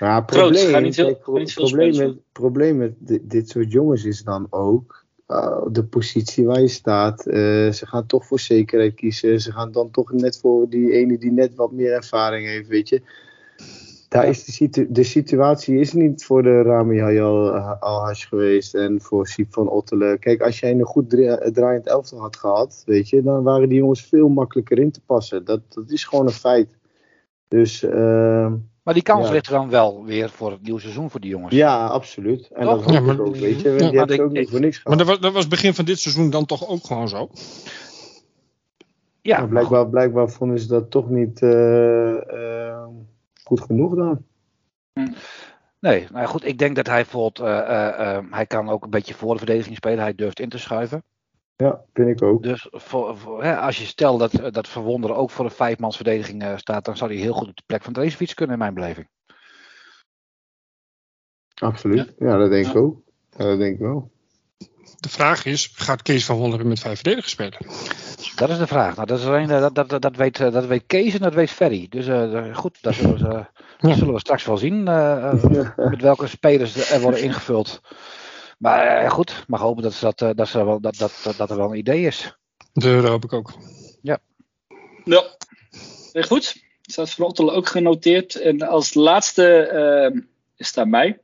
Maar het Groot, probleem, niet heel- kijk, gaat niet veel probleem, met, probleem met di- dit soort jongens is dan ook uh, de positie waar je staat. Uh, ze gaan toch voor zekerheid kiezen. Ze gaan dan toch net voor die ene die net wat meer ervaring heeft, weet je. Daar is de, situ de situatie is niet voor de Rami Hayal Alhash geweest en voor Siep van Ottelen. Kijk, als jij een goed dra draaiend elftal had gehad, weet je, dan waren die jongens veel makkelijker in te passen. Dat, dat is gewoon een feit. Dus, uh, maar die kans ja. ligt er dan wel weer voor het nieuwe seizoen voor die jongens. ja, absoluut. En Toch? dat Ja, ik maar- ook, weet je. Ja, maar ook niet voor niks Maar gehad. dat was, dat was begin van dit seizoen dan toch ook gewoon zo? Ja, Maar blijkbaar, blijkbaar vonden ze dat toch niet eh, eh, goed genoeg dan. Nee, nou ja, goed, ik denk dat hij bijvoorbeeld, eh, eh, eh, hij kan ook een beetje voor de verdediging spelen. Hij durft in te schuiven. Ja, vind ik ook. Dus voor, voor, hè, als je stelt dat, dat Verwonderen ook voor een vijfmans verdediging eh, staat, dan zou hij heel goed op de plek van Dreesfiets kunnen in mijn beleving. Absoluut. Ja, dat denk ik Ja. ook. Ja, dat denk ik wel. De vraag is, gaat Kees van Wonderen met vijf verdedigers spelen? Dat is de vraag. Nou, dat, is alleen, eh, dat, dat, dat, dat, weet, eh, dat weet Kees en dat weet Ferry. Dus eh, goed, dat zullen, we, dat Ja. zullen we straks wel zien. met welke spelers er worden ingevuld. Maar eh, goed, mag hopen dat, ze dat, dat, ze wel, dat, dat, dat, dat er wel een idee is. Dat hoop ik ook. Ja. Heel goed. Staat van Ottelen ook genoteerd. En als laatste is daar mij.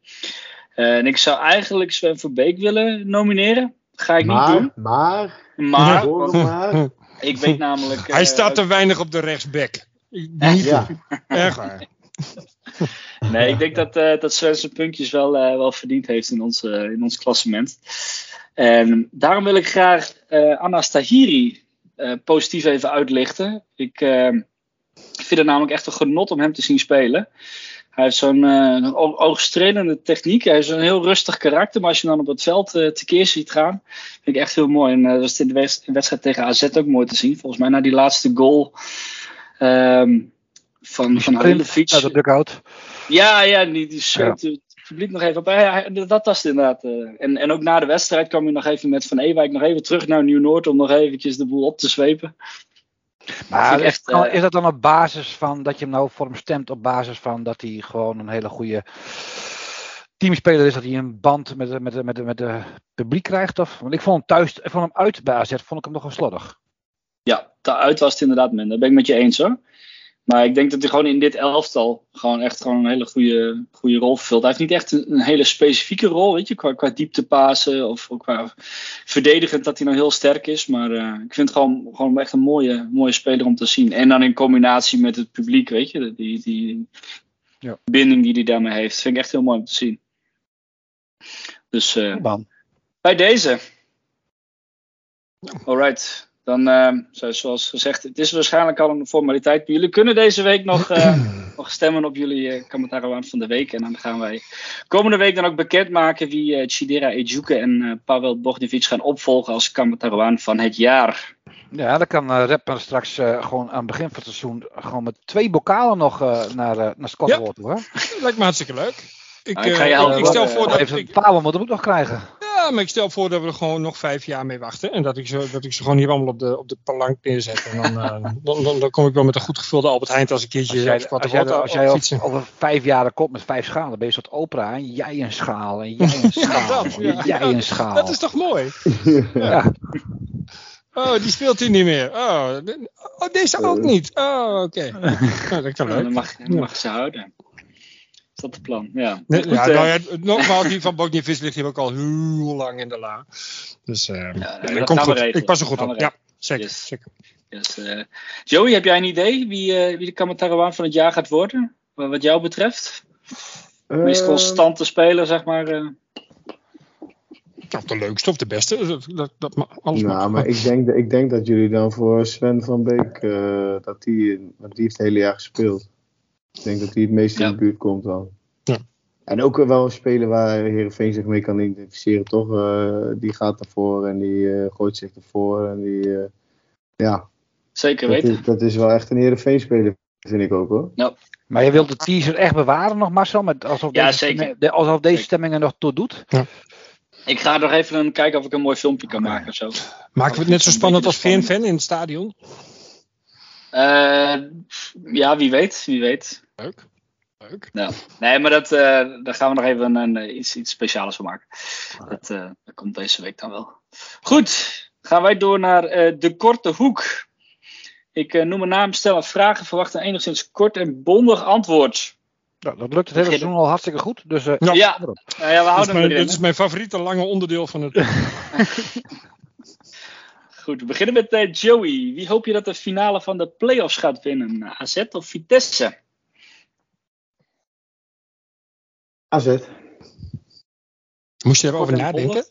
Eh, en ik zou eigenlijk Sven Verbeek willen nomineren. Ga ik niet doen. maar, Maar, maar. ik weet namelijk... Hij eh, staat te weinig op de rechtsback. Niet Ja, erg waar. Nee, ik denk dat, eh dat Sven zijn puntjes wel, eh, wel verdiend heeft in ons, eh, in ons klassement. En daarom wil ik graag eh Anas Tahiri eh, positief even uitlichten. Ik eh, vind het namelijk echt een genot om hem te zien spelen. Hij heeft zo'n eh, o- oogstrelende techniek. Hij is een heel rustig karakter. Maar als je hem dan op het veld eh, tekeer ziet gaan, vind ik echt heel mooi. En eh, dat is in de wedstrijd tegen AZ ook mooi te zien. Volgens mij na die laatste goal ehm, van, van Halilovic. Uit de dugout. Ja, ja, die, die schreeuwt het publiek nog even op. Ja, dat was het inderdaad. eh. en, en ook na de wedstrijd kwam hij nog even met Van Ewijk nog even terug naar Nieuw-Noord om nog eventjes de boel op te zwepen. Maar is, echt, dan- eh, is dat dan op basis van dat je hem nou voor hem stemt op basis van dat hij gewoon een hele goede teamspeler is, dat hij een band met, met, met, de- met de publiek krijgt? Of? Want ik vond hem thuis, ik vond hem uit bij AZ, vond ik hem nogal slordig. Ja, daaruit was het inderdaad minder. Dat ben ik met je eens hoor. Maar ik denk dat hij gewoon in dit elftal gewoon echt gewoon een hele goede, goede rol vervult. Hij heeft niet echt een, een hele specifieke rol, weet je, qua, qua dieptepasen of ook qua verdedigend dat hij nou heel sterk is. Maar eh, ik vind het gewoon, gewoon echt een mooie, mooie speler om te zien. En dan in combinatie met het publiek, weet je, die, die Ja. binding die hij daarmee heeft. Vind ik echt heel mooi om te zien. Dus eh, bij deze. Alright. Dan, eh, zo- zoals gezegd, het is waarschijnlijk al een formaliteit. Maar jullie kunnen deze week nog, eh, nog stemmen op jullie uh, Kamatarawan van de week. En dan gaan wij komende week dan ook bekendmaken wie uh, Chidera Ejuke en uh, Pavel Bogdanovic gaan opvolgen als Kamatarawan van het jaar. Ja, dan kan uh, Rapper straks uh, gewoon aan het begin van het seizoen gewoon met twee bokalen nog uh, naar, uh, naar Scotland Ja. toe. Hè? Lijkt me hartstikke leuk. Ik, Ah, ik ga je eh, helpen, ik stel voor dat Even ik, een Pavel moet er ook nog krijgen. Ja, maar ik stel voor dat we er gewoon nog vijf jaar mee wachten. En dat ik ze, dat ik ze gewoon hier allemaal op de, op de palank neerzet. En dan, eh, dan, dan, dan kom ik wel met een goed gevulde Albert Heijn als een keertje Als jij, als jij, als over, vijf jaar komt met vijf schalen, dan ben je een soort opera. En jij een schaal, en jij een schaal, dat, en ja. jij een schaal. Dat is toch mooi? ja. Oh, die speelt hij niet meer. Oh, de- oh deze ook niet. Oh, oké. Nou, dat kan Ja, leuk. dan mag, dan mag je ze houden. Is dat het plan? Ja. Nee, Goed, ja, eh, nou ja, nogmaals, die van Bognivis ligt hier ook al heel lang in de la. Dus eh Ja, ja, dat komt goed. regelen. Ik pas er goed op. Ja, zeker. Yes. zeker. dus, eh, Joey, heb jij een idee wie, eh, wie de Kamatarawan van het jaar gaat worden? Wat wat jou betreft? De meest constante speler, zeg maar. eh. Of de leukste of de beste. Dat, dat, dat alles mag. Nou, maar ik denk, ik denk dat jullie dan voor Sven van Beek, eh, dat die, want die heeft het hele jaar gespeeld. Ik denk dat hij het meest Ja. in de buurt komt dan. Ja. En ook wel een speler waar Heerenveen zich mee kan identificeren, toch? Eh, die gaat ervoor en die eh, gooit zich ervoor. En die, eh, ja, Zeker dat weten. is, dat is wel echt een Heerenveen speler, vind ik ook hoor. Maar je wilt de teaser echt bewaren nog, Marcel? Met, alsof, Ja, deze zeker. de- alsof deze stemming er nog toe doet? Ik ga nog even kijken of ik een mooi filmpje kan maken of zo. Maken we het net zo spannend als de VN-fan in het stadion? Eh, ja, wie weet, wie weet. Leuk. Leuk. Nou, nee, maar dat, eh, daar gaan we nog even een, eh, iets, iets speciaals van maken. Dat, eh, dat komt deze week dan wel. Goed, gaan wij door naar eh, de korte hoek. Ik noem een naam, stel een vraag en verwacht een enigszins kort en bondig antwoord. Nou, dat lukt het hele seizoen al hartstikke goed. Dus eh, Ja. Ja, nou ja, we is, houden hem mijn, erin. dat is mijn favoriete lange onderdeel van het. Goed, we beginnen met eh, Joey. Wie hoop je dat de finale van de playoffs gaat winnen? AZ of Vitesse? AZ. Moest je erover nadenken?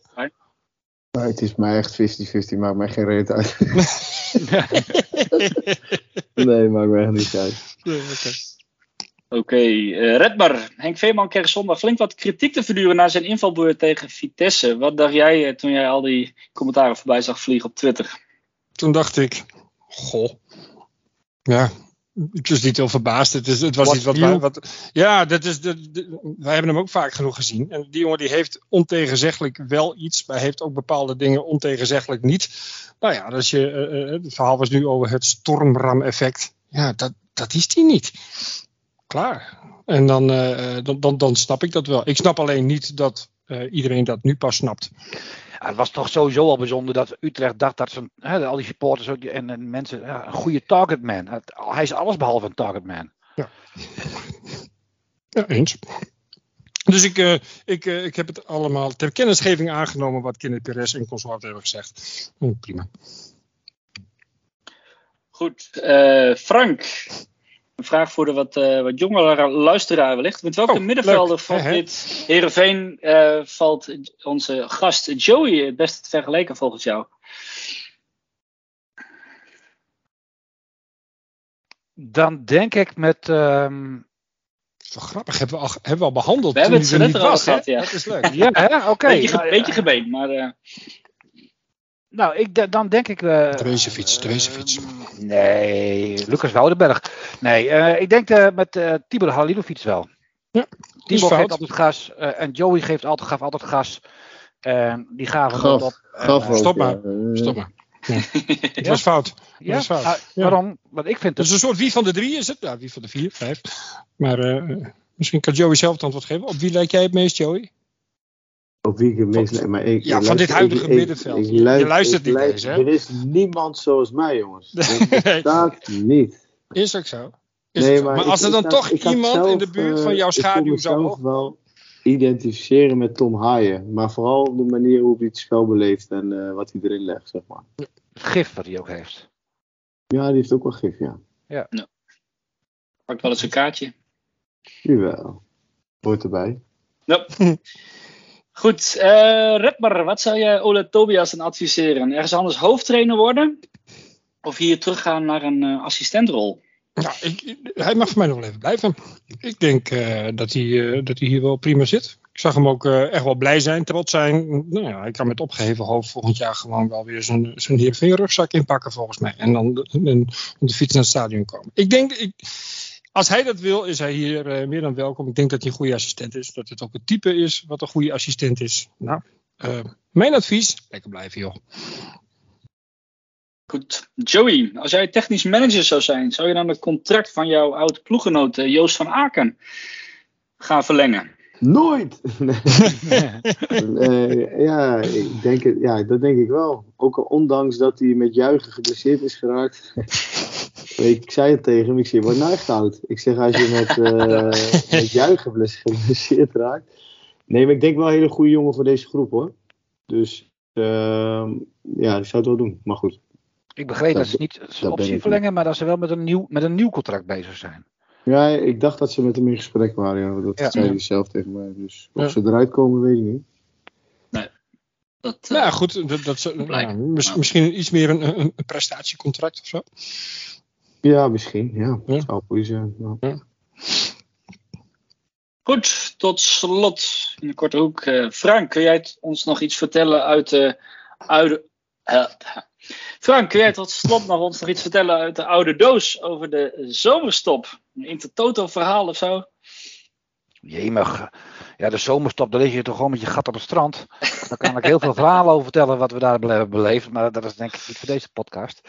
Maar het is mij echt 50-50, maakt mij geen reet uit. nee, maakt mij echt niet uit. Nee, oké. Oké, eh, Redbar. Henk Veerman kreeg zondag flink wat kritiek te verduren na zijn invalbeurt tegen Vitesse. Wat dacht jij eh, toen jij al die commentaren voorbij zag vliegen op Twitter? Toen dacht ik, goh. Ja, ik was niet heel verbaasd. Het, is, het was Wat iets wat, wij, wat Ja, dat is de, de- wij hebben hem ook vaak genoeg gezien. En die jongen die heeft ontegenzeggelijk wel iets, maar heeft ook bepaalde dingen ontegenzeggelijk niet. Nou ja, als je, eh, eh, het verhaal was nu over het stormram-effect. Ja, dat, dat is die niet. Klaar. En dan, eh, dan, dan, dan snap ik dat wel. Ik snap alleen niet dat eh, iedereen dat nu pas snapt. Ja, het was toch sowieso al bijzonder dat Utrecht dacht dat ze, hè, al die supporters ook, en, en mensen, ja, een goede targetman. Het- Hij is alles behalve een targetman. Ja, eens. Dus ik, eh, ik, ik heb het allemaal ter kennisgeving aangenomen wat Kenneth Perez en consort hebben gezegd. Hm, prima. Goed, eh, Frank. Een vraag voor de wat, eh, wat jongere luisteraar wellicht. Met welke Oh, middenvelder van dit Heerenveen eh, valt onze gast Joey het beste te vergelijken volgens jou? Dan denk ik met. toch grappig, hebben we al, hebben we al behandeld We hebben het er net al gehad, ja. Dat is leuk. ja, oké. beetje, ge- Nou, beetje gemeen, maar eh, Nou, ik, dan denk ik. eh Drezefiets, Drezefiets. ehm, nee, Lucas Woudenberg. Nee, eh, ik denk eh, met eh Tibor Halilovic wel. Ja, Tibor geeft altijd gas eh, en Joey geeft altijd, gaf altijd gas. En die gaven Gaf, op. Gaf eh, ook, stop maar. Eh, Stop maar. Ja. Het Ja? was fout. Ja, Dat is fout. Ah, Ja. waarom? Want ik vind Dat het. is een soort wie van de drie is het? Ja, wie van de vier, vijf. Maar eh, misschien kan Joey zelf het antwoord geven. Op wie lijkt jij het meest, Joey? Op wie ik het meest... Van- maar ik, ja, van dit huidige middenveld. ik Je- je luister- luistert niet luister- eens, hè? Er is niemand zoals mij, jongens. Nee. Dat bestaat niet. Is ook zo. Is Nee, maar, ik- als er dan toch iemand zelf, in de buurt van eh, jouw schaduw zou wel identificeren met Tom Haaien. Maar vooral de manier hoe hij het spel beleeft en eh, wat hij erin legt, zeg maar. gif wat hij ook heeft. Ja, die heeft ook wel gif, ja. pakt wel eens een kaartje. Jawel. Hoort erbij. Goed, Redbar, wat zou jij Ole Tobias dan adviseren? Ergens anders hoofdtrainer worden? Of hier teruggaan naar een eh, assistentrol? Nou, hij mag voor mij nog wel even blijven. Ik denk eh, dat, hij, dat hij hier wel prima zit. Ik zag hem ook echt wel blij zijn, trots zijn. Nou ja, hij kan met opgeheven hoofd volgend jaar gewoon wel weer zijn, zijn rugzak inpakken volgens mij. En dan om de fiets naar het stadion komen. Ik denk, ik, als hij dat wil, is hij hier eh, meer dan welkom. Ik denk dat hij een goede assistent is. Dat het ook het type is wat een goede assistent is. Nou, eh, mijn advies, lekker blijven joh. Goed, Joey, als jij technisch manager zou zijn, zou je dan het contract van jouw oude ploeggenoot eh, Joost van Aken gaan verlengen? Nooit! Nee, ja, ik denk het, ja, dat denk ik wel. Ook al ondanks dat hij met juichen geblesseerd is geraakt. Ik zei het tegen hem, ik zeg, je wordt nou echt oud. Ik zeg, als je met, eh met juichen geblesseerd raakt. Nee, maar ik denk wel een hele goede jongen voor deze groep hoor. Dus ehm, ja, ik zou het wel doen. Maar goed. Ik begreep dat, Dat- ze niet zijn optie verlengen, maar dat ze wel met een nieuw, met een nieuw contract bezig zijn. Ja, ik dacht dat ze met hem in gesprek waren. Ja, dat Ja. zei hij zelf tegen mij. Dus of Ja. ze eruit komen, weet ik niet. Dat, eh, Nou ja, goed, dat, dat, Ja. misschien iets meer een, een, een prestatiecontract of zo. Ja, misschien. Ja, Ja. zou goed zijn. Ja. Goed, tot slot in de korte hoek. Eh, Frank, kun jij het ons nog iets vertellen uit de oude. eh, Frank, kun jij tot slot nog ons nog iets vertellen uit de oude doos over de zomerstop? Een intertoto verhaal of zo? Jemig. Ja, de zomerstop, daar lig je toch gewoon met je gat op het strand. Daar kan ik heel veel verhalen over vertellen wat we daar hebben beleefd. Maar dat is denk ik niet voor deze podcast.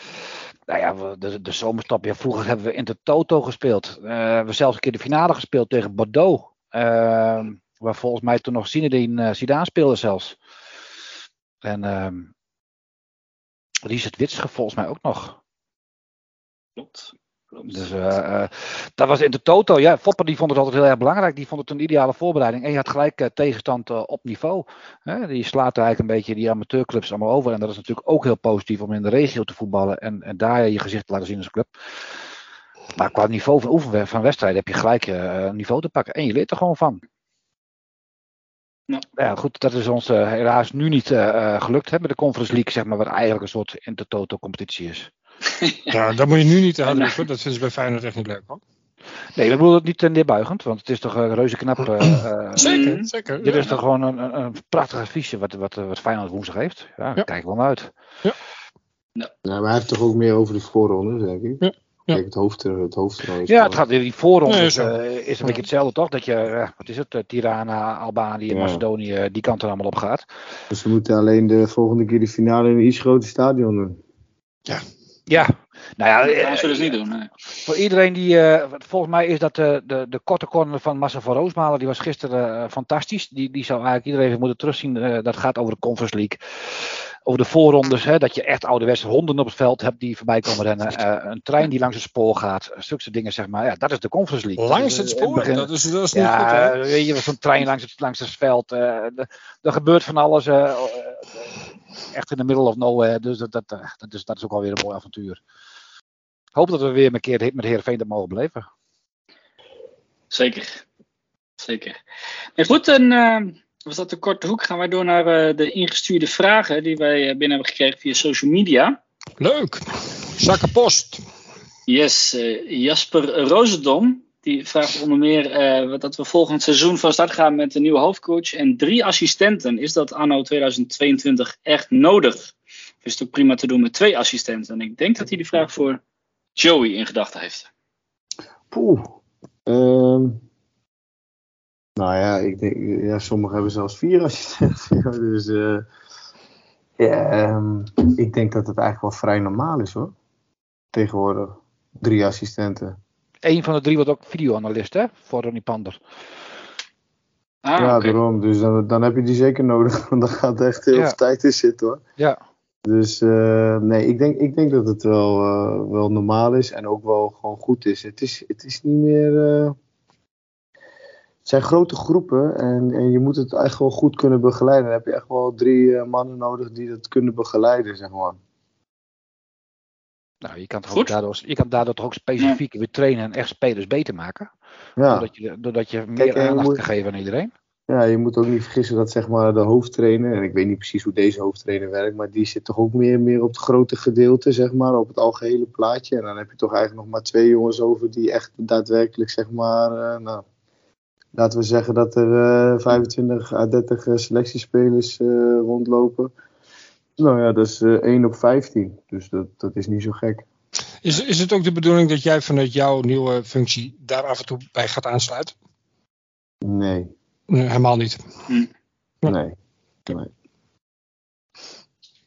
Nou ja, de, de zomerstap. Vroeger hebben we in de Toto gespeeld. Eh, we hebben zelfs een keer de finale gespeeld tegen Bordeaux. Ehm, waar volgens mij toen nog Zinedine eh, Zidane speelde zelfs. En ehm Richard Witsche volgens mij ook nog. Klopt. Dus eh, eh, dat was in de Toto. Ja, Fopper die vond het altijd heel erg belangrijk. Die vond het een ideale voorbereiding. En je had gelijk eh, tegenstand op niveau. Hè? Die slaat eigenlijk een beetje die amateurclubs allemaal over. En dat is natuurlijk ook heel positief om in de regio te voetballen. En, en daar je gezicht te laten zien als club. Maar qua niveau van oefenwerk van wedstrijden heb je gelijk een niveau te pakken. En je leert er gewoon van. Ja. Ja, goed, dat is ons helaas nu niet gelukt hè, met de Conference League, zeg maar, wat eigenlijk een soort intertoto-competitie is. Ja, dat moet je nu niet roepen. Dat vinden ze bij Feyenoord echt niet leuk hoor. Nee, we bedoelen het niet eh, neerbuigend, want het is toch eh, reuze knap. eh, eh, Zeker, Mm. zeker. Dit ja. is toch gewoon een, een, een prachtig adviesje wat, wat, wat Feyenoord woensdag heeft. Ja, daar Ja. kijk ik wel naar uit. Ja, maar hij heeft toch ook meer over de voorrondes, denk ik. Ja, ja. Kijk, het, hoofd, het is Ja, het gaat in die voorronde Nee, is, eh, een beetje hetzelfde toch? Dat je, wat is het, Tirana, Albanië, Ja. Macedonië, die kant er allemaal op gaat. Dus we moeten alleen de volgende keer de finale in een iets groter stadion doen. Ja, nou ja, Dat eh, gaan ze dus niet doen. nee. Voor iedereen die, eh, volgens mij is dat de, de, de korte corner van Massa van Roosmalen, die was gisteren eh, fantastisch. Die, die zou eigenlijk iedereen even moeten terugzien. Eh, dat gaat over de Conference League. Over de voorrondes, hè, dat je echt ouderwetse honden op het veld hebt die voorbij komen rennen. Eh, een trein die langs het spoor gaat. Zulke dingen, zeg maar. Ja, dat is de Conference League. Langs het eh, spoor, begin- dat is, dat is niet ja, goed weet je, zo'n trein langs het, langs het veld. eh, er gebeurt van alles. Echt in the middle of nowhere. Dus dat, dat, eh, dat, is, dat is ook alweer een mooi avontuur. Ik hoop dat we weer een keer met Heerenveen dat mogen beleven. Zeker. Zeker. Nee, goed, dan eh, was dat de korte hoek. Gaan wij door naar eh, de ingestuurde vragen die wij eh, binnen hebben gekregen via social media. Leuk. Zakken post. Yes, Jasper Rozendom. Die vraagt onder meer wat- dat we volgend seizoen van start gaan met een nieuwe hoofdcoach en drie assistenten. Is dat anno 2022 echt nodig? Of is het ook prima te doen met twee assistenten? En ik denk dat hij die vraag voor Joey in gedachten heeft. Poeh. Ehm, nou ja, ik denk, ja, sommigen hebben zelfs vier assistenten. Dus ehm, ik denk dat het eigenlijk wel vrij normaal is hoor. Tegenwoordig. Drie assistenten. Eén van de drie wordt ook videoanalist, hè? Voor Ronnie Pander. Ah, ja, daarom. Dus dan, dan heb je die zeker nodig. Want dan gaat echt heel Ja. veel tijd in zitten hoor. Ja. Dus eh, nee, ik denk, ik denk dat het wel, eh, wel normaal is en ook wel gewoon goed is. Het is, het is niet meer. eh, het zijn grote groepen en, en je moet het echt wel goed kunnen begeleiden. Dan heb je echt wel drie mannen nodig die dat kunnen begeleiden, zeg maar. Nou, je kan, toch ook daardoor, je kan daardoor toch ook specifiek weer trainen en echt spelers beter maken. Ja, Doordat, je, doordat je meer Kijk, aandacht moet- kan geven aan iedereen. ja, je moet ook niet vergissen dat zeg maar de hoofdtrainer, en ik weet niet precies hoe deze hoofdtrainer werkt, maar die zit toch ook meer, meer op het grote gedeelte, zeg maar, op het algehele plaatje. En dan heb je toch eigenlijk nog maar twee jongens over die echt daadwerkelijk, zeg maar, eh, nou, laten we zeggen dat er eh 25 à 30 eh, selectiespelers eh, rondlopen. Nou ja, dat is eh 1 op 15. Dus dat, dat is niet zo gek. Is, is het ook de bedoeling dat jij vanuit jouw nieuwe functie daar af en toe bij gaat aansluiten? Nee, Nee, helemaal niet. Ja. nee.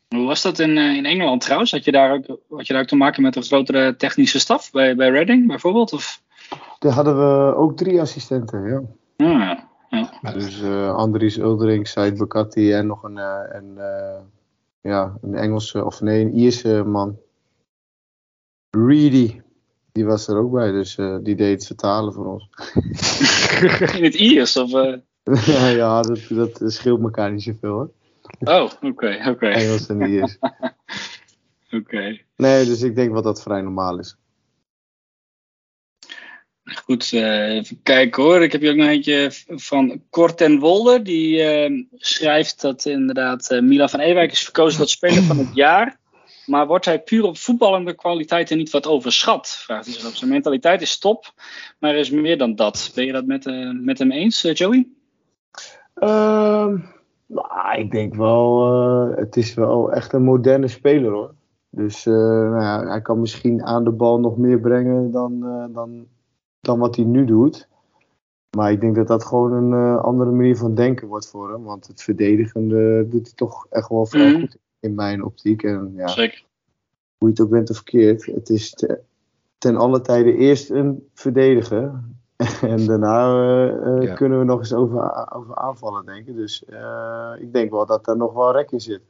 Hoe was dat in, eh, in Engeland trouwens? Had je, daar ook, had je daar ook te maken met een grotere technische staf bij, bij Reading bijvoorbeeld? Of? Daar hadden we ook drie assistenten, ja. Ah, ja. Dus eh Andries Uldering, Said Bakati en nog een, eh, een, eh, ja, een Engelse, of nee, een Ierse man. Reedy, die was er ook bij, dus eh, die deed het vertalen voor ons. In het Iers? Of, eh? ja, dat, dat scheelt elkaar niet zoveel hoor. Oh, oké, oké. Engels en Iers. Oké. Nee, dus ik denk wel dat vrij normaal is. Goed, eh, even kijken hoor. Ik heb hier ook nog eentje van Cor ten Wolde. Die eh, schrijft dat inderdaad eh, Milan van Ewijk is verkozen tot speler van het jaar. Maar wordt hij puur op voetballende kwaliteiten niet wat overschat? Vraagt hij zich af. Zijn mentaliteit is top, maar er is meer dan dat. Ben je dat met, met hem eens, Joey? Ehm, nou, ik denk wel, het is wel echt een moderne speler hoor. Dus nou ja, hij kan misschien aan de bal nog meer brengen dan, dan, dan wat hij nu doet. Maar ik denk dat dat gewoon een eh, andere manier van denken wordt voor hem. Want het verdedigende doet hij toch echt wel vrij Mhm. goed in mijn optiek. En ja, Zeker. hoe je het ook bent of verkeerd, het is te- ten alle tijde eerst een verdediger. En daarna eh, eh, Ja. kunnen we nog eens over, over aanvallen denken. Dus eh, ik denk wel dat er nog wel rek in zit.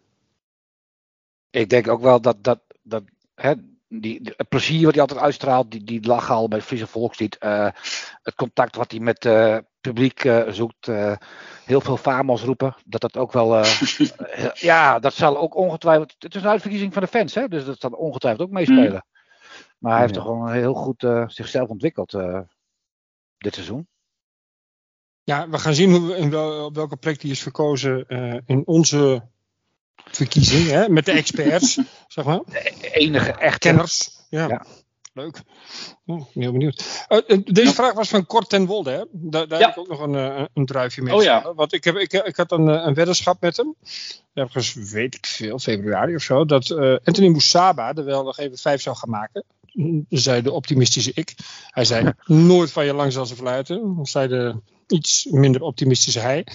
Ik denk ook wel dat, dat, dat hè, die, het plezier wat hij altijd uitstraalt, die, die lach al bij het Friese volkslied, eh, het contact wat hij met het publiek eh, zoekt, eh, heel veel famos roepen, dat dat ook wel, ja, dat zal ook ongetwijfeld, het is een uitverkiezing van de fans, hè, dus dat zal ongetwijfeld ook meespelen. Maar hij heeft Ja. toch gewoon heel goed eh, zichzelf ontwikkeld eh, dit seizoen. Ja, we gaan zien hoe, we- in wel, op welke plek die is verkozen eh, in onze verkiezing. Hè, met de experts, zeg maar. Enige echte Kenners. Ja. Ja. Leuk. Oh, ik ben heel benieuwd. Eh, eh, deze vraag was van Kort ten Wolde. Hè? Daar, daar Ja. heb ik ook nog een, eh, een druifje mee. Oh ja. Want ik, heb, ik, ik had een, een weddenschap met hem. Ergens, weet ik veel, februari of zo. Dat Anthony Moussaba er wel nog even vijf zou gaan maken. Zei de optimistische ik. Hij zei nooit van je lang zal ze fluiten. Zei de iets minder optimistische hij.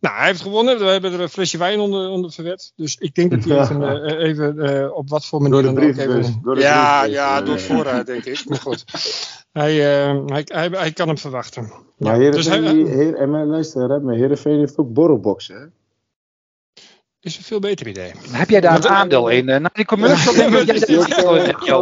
Nou, hij heeft gewonnen. We hebben er een flesje wijn onder, onder verwet. Dus ik denk dat hij even, eh, even eh, op wat voor manier Door de dan ook brievenbus, even... door de ja, ja, eh, door vooruit denk ik. Maar goed. Hij, hij, hij, hij kan hem verwachten. Maar Ja, Heerenveen, dus hij, Heer, en mijn luister, Heerenveen heeft ook borrelboxen. Hè? Is een veel beter idee. Heb jij daar Want, een eh, aandeel in? Eh, Na die commercial denk ik dat jij daar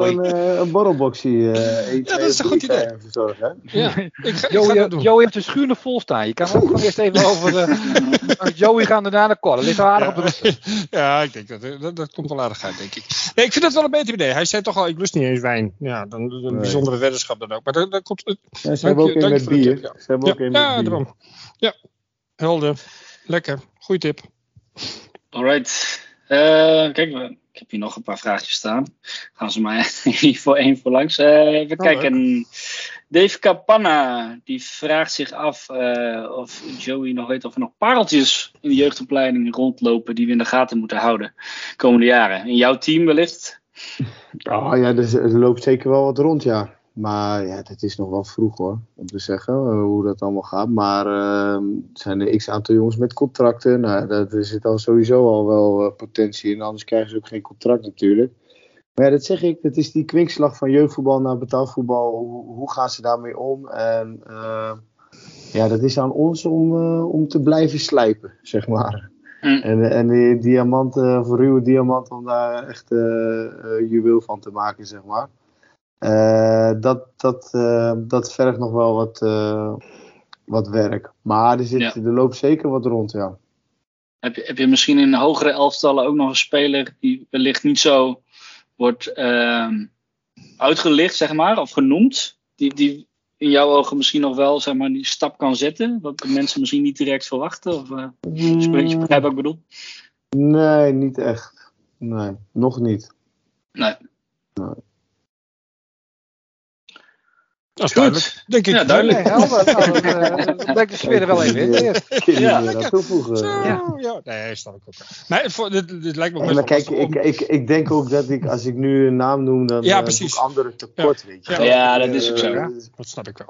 een eh, eh, een borrelboxie. eh één, dat is een goed idee. verzorgen? Ja, ik ga, ik ga Joey, dat doen. Joey heeft de schuur vol staan. Je kan ook gewoon eerst even over de... Joey gaan daarna naar Cor. Dat ligt wel aardig op de. Ja, ik denk dat, dat dat komt wel aardig uit, denk ik. Nee, ik vind dat wel een beter idee. Hij zei toch al, ik lust niet eens wijn. Ja, dan een Nee. bijzondere weddenschap dan ook. Maar dat, dat komt... Ja, ze Dank hebben je- ook een dank je met voor de bier. tip, ja. Ze hebben ook Ja, een met ja daarom. Ja, helder. Lekker. Goeie tip. Alright. Eh, kijk, ik heb hier nog een paar vraagjes staan. Gaan ze maar één voor één voor langs. Eh, even Oh, kijken. Dave Capanna, die vraagt zich af eh, of Joey nog weet of er nog pareltjes in de jeugdopleiding rondlopen die we in de gaten moeten houden de komende jaren. In jouw team wellicht? Ah ja, er loopt zeker wel wat rond, ja. Maar ja, het is nog wel vroeg hoor, om te zeggen eh, hoe dat allemaal gaat. Maar er zijn er x aantal jongens met contracten. Nou, daar er zit al sowieso al wel eh, potentie in, anders krijgen ze ook geen contract natuurlijk. Maar ja, dat zeg ik, dat is die kwinkslag van jeugdvoetbal naar betaalvoetbal. Hoe, hoe gaan ze daarmee om? En eh, ja, dat is aan ons om, om te blijven slijpen, zeg maar. Hm. En, en die diamanten, of ruwe diamanten, om daar echt juweel van te maken, zeg maar. Eh, dat, dat, eh, dat vergt nog wel wat, eh, wat werk. Maar er, zit, Ja. er loopt zeker wat rond, ja. Heb je, heb je misschien in hogere elftallen ook nog een speler die wellicht niet zo wordt ehm, uitgelicht, zeg maar, of genoemd? Die, die in jouw ogen misschien nog wel zeg maar, die stap kan zetten, wat de mensen misschien niet direct verwachten? Of, spreek je begrijp wat ik bedoel? Nee, niet echt. Nee, nog niet. Nee. Dat is duidelijk, denk ik. Ja, duidelijk. Nee, helder. Nou, dat, eh, dat blijkt de sfeer er wel even in. Ja. aan toevoegen. Zo, Ja. ja. Nee, snap ik ook. wel. Maar voor, dit, dit lijkt me ook best maar wel kijk, ik, ik, ik denk ook dat ik, als ik nu een naam noem, dan Ja, eh, precies. anderen tekort, weet je. Ja. Ja, dat is ook zo. Eh, Dat snap ik wel.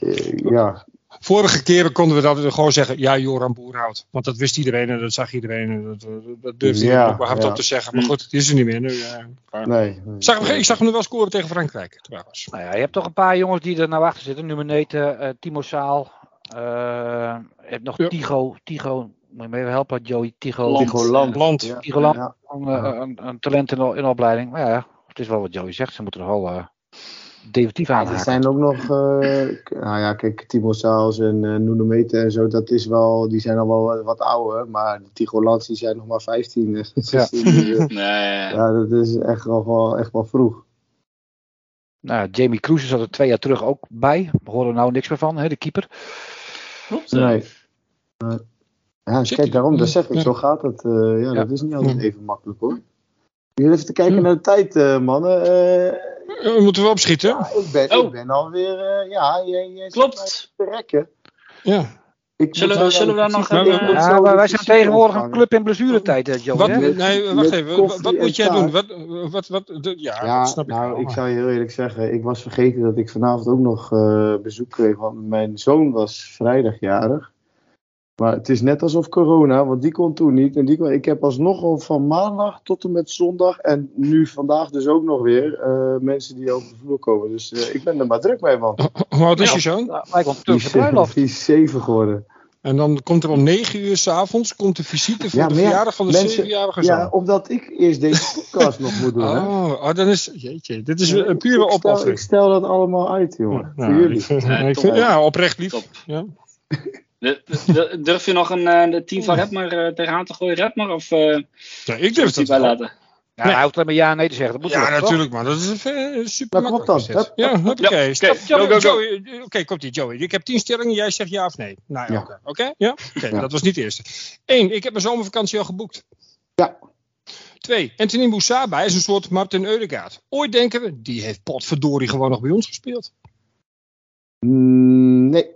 eh, ja, Vorige keren konden we dat gewoon zeggen, ja, Joran Boerhout. Want dat wist iedereen en dat zag iedereen. En dat, dat, durfde Ja, iedereen ook maar hardop ja. te zeggen. Maar Hm. goed, het is er niet meer nu. eh, nee. nee. Zag, hem- ik zag hem nu wel scoren tegen Frankrijk, trouwens. Nou ja, je hebt toch een paar jongens die er naar achter zitten. Numeneten, eh Timo Saal. eh, je hebt nog Ja. Tigo. Tigo, moet je me even helpen, Joey. Tigo. Land. Tigo Land. Land. Ja. Tigo Land. Ja. Een, een, een talent in, in opleiding. Maar ja, het is wel wat Joey zegt. Ze moeten er wel eh, definitief Ja, er aanhaken. zijn ook nog, eh, nou ja, kijk, Timo Saals en uh, Nuno Mete en zo, dat is wel, die zijn al wel wat, wat ouder, maar de Tigolands die zijn nog maar 15. eh, 16, dus, eh, Nee. ja, dat is echt nog wel, echt wel vroeg. Nou, Jamie Cruise zat er twee jaar terug ook bij. We horen er nou niks meer van, hè, de keeper. Klopt. Nee. Ja, kijk, daarom, dat zeg ik, Ja. zo gaat het. eh, ja, Ja. dat is niet altijd Ja. even makkelijk hoor. Jullie even te kijken Ja. naar de tijd, eh, mannen. Eh, Eh, moeten we opschieten? ja, ik, ben, Oh. ik ben alweer, eh ja, jij, jij Klopt. te rekken. Ja. Ik Zullen we- zullen we dan nog een, eh, Ja, maar wij zijn tegenwoordig een club in blessuretijd, Joey. Wat? Met- nee, wacht met even. Wat moet jij taart. doen? Wat, wat, wat, de- ja, Ja, dat snap ik nou, wel. ik zou je heel eerlijk zeggen, ik was vergeten dat ik vanavond ook nog eh, bezoek kreeg, want mijn zoon was vrijdagjarig. Maar het is net alsof corona, want die kon toen niet. En die kon, ik heb alsnog al van maandag tot en met zondag. En nu vandaag dus ook nog weer eh, mensen die over de vloer komen. Dus eh, ik ben er maar druk mee, man. Hoe oud is Ja. je zoon? Nou, lijkt wel een Die Turkse is, bruiloft. die is zeven geworden. En dan komt er om 9 uur s'avonds komt de visite voor Ja, de verjaardag van de mensen- zevenjarige zoon. Ja, omdat ik eerst deze podcast nog moet doen. Hè? Oh, oh, dan is. Jeetje, dit is Ja, een ik- pure ik stel, opoffering. ik stel dat allemaal uit, jongen. Nou, voor jullie. ik vind- Ja, ik top. vind- ja, oprecht lief. Top. Ja. De- de- Durf je nog een eh, de team van Redmar eh, tegenaan te gooien, Redmar? Of eh Ja, ik durf dat wel. bijlaten? Ja, hij hoeft alleen maar ja en nee te zeggen. Dat moet Ja, natuurlijk, man. Dat is eh, super kom op makkelijk. dan. Ja, oké. Ja, Oké, komt ie, Joey. Ik heb tien stellingen, jij zegt ja of nee. Nou, Ja. oké. Oké, ja? Oké, Ja. dat was niet de eerste. Eén, ik heb mijn zomervakantie al geboekt. Ja. Twee, Anthony Moussaba is een soort Martin Eudegaard. Ooit denken we, die heeft potverdorie gewoon nog bij ons gespeeld. Mm, nee,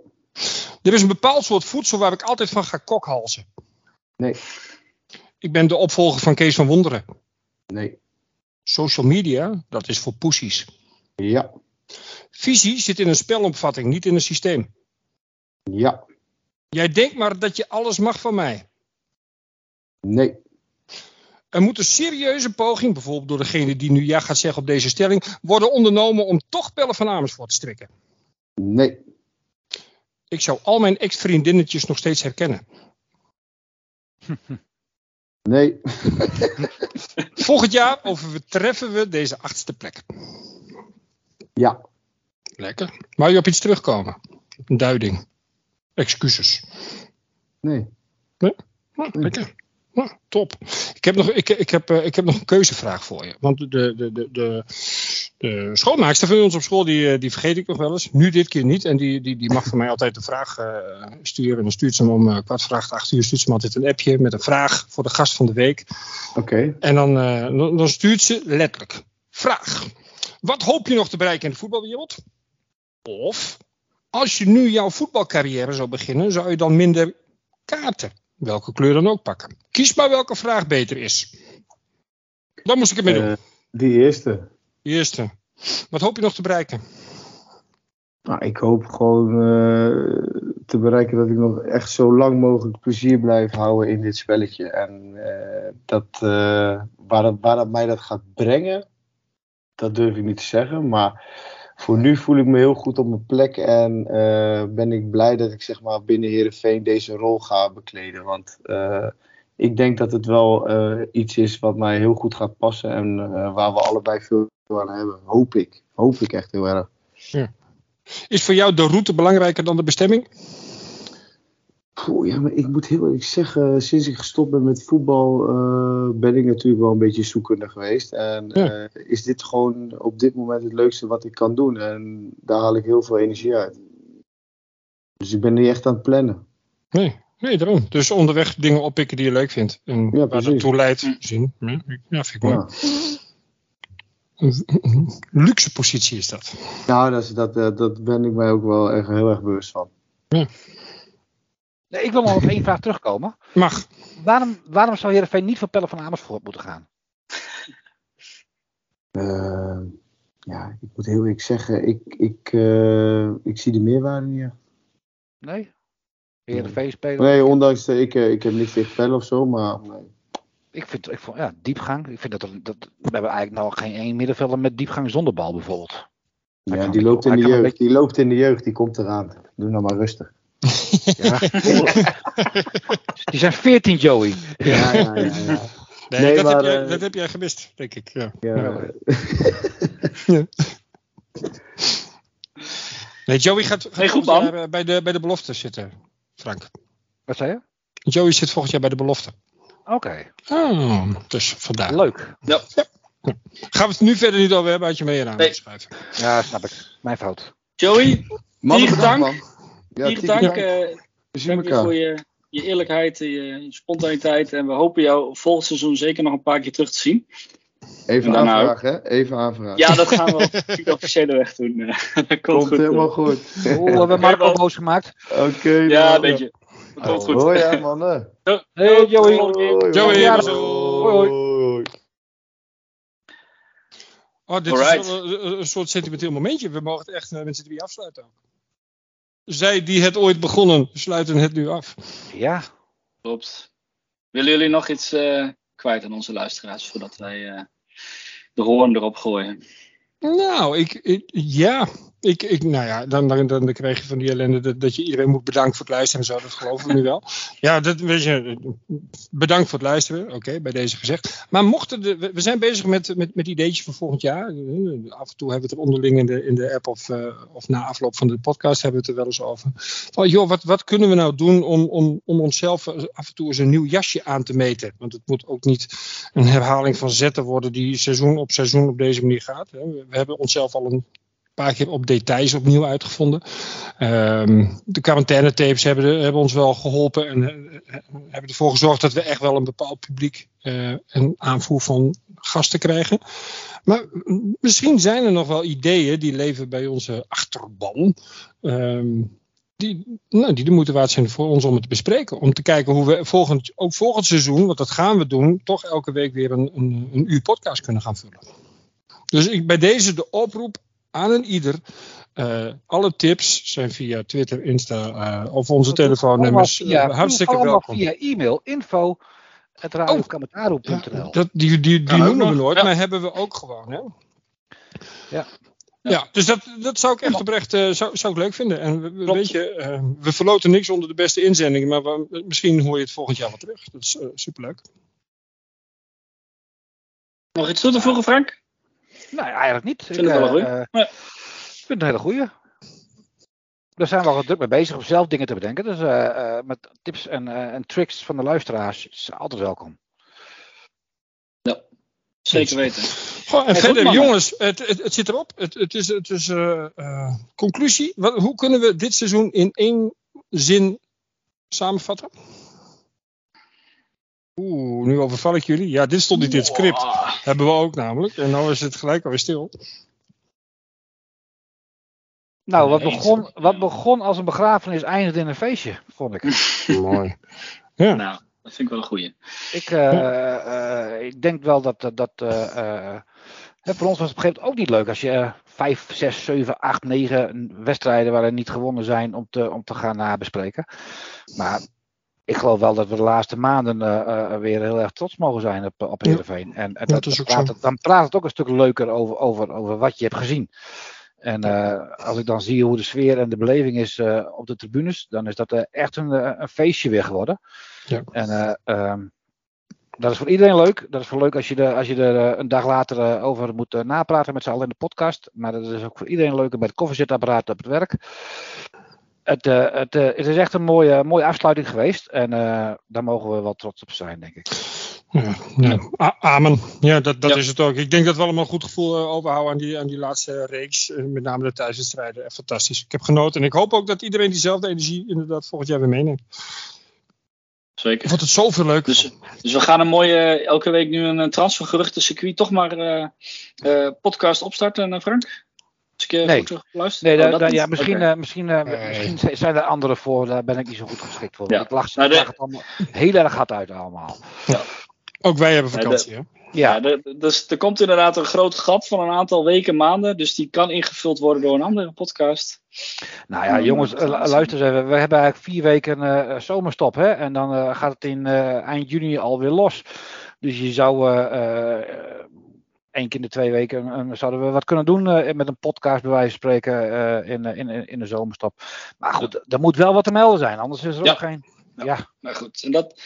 Er is een bepaald soort voedsel waar ik altijd van ga kokhalzen. nee, Ik ben de opvolger van Kees van Wonderen. nee. Social media, dat is voor poesies. Ja, Visie zit in een spelopvatting, niet in een systeem. ja, Jij denkt maar dat je alles mag van mij. nee, Er moet een serieuze poging, bijvoorbeeld door degene die nu ja gaat zeggen op deze stelling, worden ondernomen om toch Pelle van Amersfoort te strikken. nee, Ik zou al mijn ex-vriendinnetjes nog steeds herkennen. nee, Volgend jaar overtreffen we deze achtste plek. ja, Lekker. Wou je op iets terugkomen? Een duiding. Excuses. nee. Nou, lekker. Nou, top. Ik heb, nog, ik, ik, heb, eh, ik heb nog een keuzevraag voor je. Want de, de, de, de, de schoonmaakster van ons op school, die, eh, die vergeet ik nog wel eens. Nu dit keer niet. En die, die, die mag van mij altijd de vraag eh, sturen. En dan stuurt ze hem om eh, kwart voor acht, acht uur, stuurt ze me altijd een appje met een vraag voor de gast van de week. Oké. En dan, dan, dan stuurt ze letterlijk. Vraag. Wat hoop je nog te bereiken in de voetbalwereld? Of, als je nu jouw voetbalcarrière zou beginnen, zou je dan minder kaarten, welke kleur dan ook, pakken? Kies maar welke vraag beter is. Dan moest ik het mee doen. Eh, die eerste. De eerste. Wat hoop je nog te bereiken? Nou, ik hoop gewoon eh, te bereiken dat ik nog echt zo lang mogelijk plezier blijf houden in dit spelletje. En eh, dat, waar, dat, waar dat mij dat gaat brengen, dat durf ik niet te zeggen. Maar voor nu voel ik me heel goed op mijn plek en eh, ben ik blij dat ik zeg maar binnen Heerenveen deze rol ga bekleden. Want eh, ik denk dat het wel eh, iets is wat mij heel goed gaat passen en waar we allebei veel aan hebben. Hoop ik. Hoop ik echt heel erg. Is voor jou de route belangrijker dan de bestemming? Poeh, ja, maar ik moet heel eerlijk zeggen, sinds ik gestopt ben met voetbal, eh, ben ik natuurlijk wel een beetje zoekende geweest. En Ja. eh, is dit gewoon op dit moment het leukste wat ik kan doen. En daar haal ik heel veel energie uit. Dus ik ben niet echt aan het plannen. Nee, nee, daarom. Dus onderweg dingen oppikken die je leuk vindt. En waar dat toe leidt, Hm. zien. Ja, ja, vind ik mooi. Ja. Luxe positie is dat. Nou, dat, is, dat, eh, dat ben ik mij ook wel echt heel erg bewust van. Nee, ik wil nog op één vraag terugkomen. Mag. Waarom, waarom zou Heerenveen niet voor Pelle van Amersfoort moeten gaan? Eh, ja, ik moet heel eerlijk zeggen, ik, ik, eh, ik zie de meerwaarde niet. Nee? Heerenveen spelen? Nee, ondanks dat ik, eh, ik heb niks tegen Pelle of zo, maar nee. Ik vind, ik vond, ja, diepgang. Ik vind dat, dat we hebben eigenlijk nog geen één middenvelder met diepgang zonder bal bijvoorbeeld. Hij Ja, die loopt in de jeugd. Die loopt in de jeugd, die komt eraan. Doe nou maar rustig. Ja. Die zijn 14, Joey. Ja, ja, ja. ja. Nee, Nee, dat, maar, heb jij, eh, dat heb jij gemist, denk ik. Ja. ja. Nee, Joey gaat, gaat Nee, goed, volgend man. jaar, eh, bij, de, bij de belofte zitten, Frank. Wat zei je? Joey zit volgend jaar bij de belofte. Oké, Oh, dus vandaar. leuk. Gaan we het nu verder niet over hebben, had je mee aan Nee. schrijven. Ja, snap ik. Mijn fout. Joey, Mannen, bedankt, dank. man. Ja, hier dank. dank. eh, We zien dank je voor je, je eerlijkheid, je, je spontaniteit. En we hopen jou volgend seizoen zeker nog een paar keer terug te zien. Even En daarna aanvragen, hè? Even aanvragen. Ja, dat gaan we op de officiële weg doen. eh. dat komt, Komt goed. helemaal eh. goed. Oh, we hebben Marco boos gemaakt. Oké. Ja, nou. een beetje. Dat komt goed. Hoi, hè, mannen. Hey, Joey. Hoi, Joey, hoi. hoi. Oh, dit Alright. is wel een, soort sentimenteel momentje. We mogen het echt, eh, mensen, weer afsluiten ook. Zij die het ooit begonnen, sluiten het nu af. Ja, Klopt. Willen jullie nog iets eh, kwijt aan onze luisteraars voordat wij eh, de hoorn erop gooien? Nou, ik, ik- ja. Ik, ik, nou ja, dan, dan, dan krijg je van die ellende dat, je iedereen moet bedanken voor het luisteren en zo. Dat geloven we nu wel. Ja, dat, weet je, bedankt voor het luisteren. Oké, bij deze gezegd. Maar mochten de, we zijn bezig met, met, met ideetjes voor volgend jaar. Af en toe hebben we het er onderling in de, in de app of, eh, of na afloop van de podcast hebben we het er wel eens over. Van, joh, wat, wat kunnen we nou doen om, om, om onszelf af en toe eens een nieuw jasje aan te meten? Want het moet ook niet een herhaling van zetten worden die seizoen op seizoen op deze manier gaat. hè. We hebben onszelf al een paar keer op details opnieuw uitgevonden. Ehm, de quarantaine-tapes hebben, de- hebben ons wel geholpen en eh, eh, hebben ervoor gezorgd dat we echt wel een bepaald publiek eh, en aanvoer van gasten krijgen. Maar misschien zijn er nog wel ideeën die leven bij onze achterban. ehm, die, nou, die de moeite waard zijn voor ons om het te bespreken. Om te kijken hoe we volgend, ook volgend seizoen, want dat gaan we doen, toch elke week weer een, een, een uur podcast kunnen gaan vullen. Dus ik, bij deze de oproep aan een ieder. eh, alle tips zijn via Twitter, Insta eh, of onze telefoonnummers. Allemaal via, eh, hartstikke allemaal welkom. via e-mail info Dat, die die, die noemen we nooit, ja. maar hebben we ook gewoon. Hè? Ja. Ja, dus dat, dat zou ik echt oprecht eh, zou, zou ik leuk vinden. En we, we- weet je, we verloten niks onder de beste inzendingen, maar we- misschien hoor je het volgend jaar wel terug. Dat is superleuk. Nog iets toe te voegen, Frank? Nee, eigenlijk niet. vind het wel een goeie. eh, Ja. ik vind het een hele goeie. Daar zijn we al druk mee bezig om zelf dingen te bedenken. Dus eh, eh, met tips en, eh, en tricks van de luisteraars is altijd welkom. Zeker weten. Goh, en Hey, goed, verder, jongens, het, het, het zit erop. Het, het is, het is eh, eh, conclusie. Wat, hoe kunnen we dit seizoen in één zin samenvatten? Oeh, nu overval ik jullie. Ja, dit stond niet in het script. Hebben we ook namelijk. En nou is het gelijk alweer stil. Nou, wat begon, wat begon als een begrafenis eindigde in een feestje, vond ik. Mooi. Ja. Nou, dat vind ik wel een goeie. Ik, eh, eh, ik denk wel dat, dat eh, eh, hè, voor ons was het op een gegeven moment ook niet leuk als je vijf, zes, zeven, acht, negen wedstrijden waarin niet gewonnen zijn om te, om te gaan nabespreken. Maar ik geloof wel dat we de laatste maanden eh, eh, weer heel erg trots mogen zijn op, op Ja. En, en dat, dan, praat het, dan praat het ook een stuk leuker over, over, over wat je hebt gezien. En eh, als ik dan zie hoe de sfeer en de beleving is op de tribunes, dan is dat echt een, een feestje weer geworden. Ja. En eh, ehm, dat is voor iedereen leuk. Dat is voor leuk als je, er, als je er een dag later over moet napraten met z'n allen in de podcast. Maar dat is ook voor iedereen leuk met het koffiezetapparaat op het werk. Het, eh, het, eh, het is echt een mooie, mooie afsluiting geweest. En eh, daar mogen we wel trots op zijn, denk ik. Ja, ja. A- amen. Ja, dat, dat Ja. is het ook. Ik denk dat we allemaal een goed gevoel overhouden aan die, aan die laatste reeks. met name de thuiswedstrijden. Echt fantastisch. Ik heb genoten. En ik hoop ook dat iedereen diezelfde energie inderdaad volgend jaar weer meeneemt. Ik Zeker. vond het zoveel leuk. Dus, dus we gaan een mooie, elke week nu een, transfergeruchten circuit toch maar eh, eh, podcast opstarten, Frank? Als ik je Nee. goed Oh, ja, misschien, eh, misschien, eh, Nee. misschien zijn er anderen voor. Daar ben ik niet zo goed geschikt voor. Ja. Ik lach, Nou, de- het allemaal heel erg hard uit allemaal. Ook wij hebben Nee, vakantie. hè? Ja, er- dus er komt inderdaad een groot gat van een aantal weken, maanden. Dus die kan ingevuld worden door een andere podcast. Nou ja, Ja, jongens, eh, luister eens even. We hebben eigenlijk vier weken eh, zomerstop, hè? En dan eh, gaat het in eh, eind juni alweer los. Dus je zou eh, eh, één keer in de twee weken eh, zouden we wat kunnen doen eh, met een podcast, bij wijze van spreken, eh, in, in, in, de zomerstop. Maar goed, er moet wel wat te melden zijn, anders is er Ja. ook geen. Ja. Ja, Nou goed, en dat,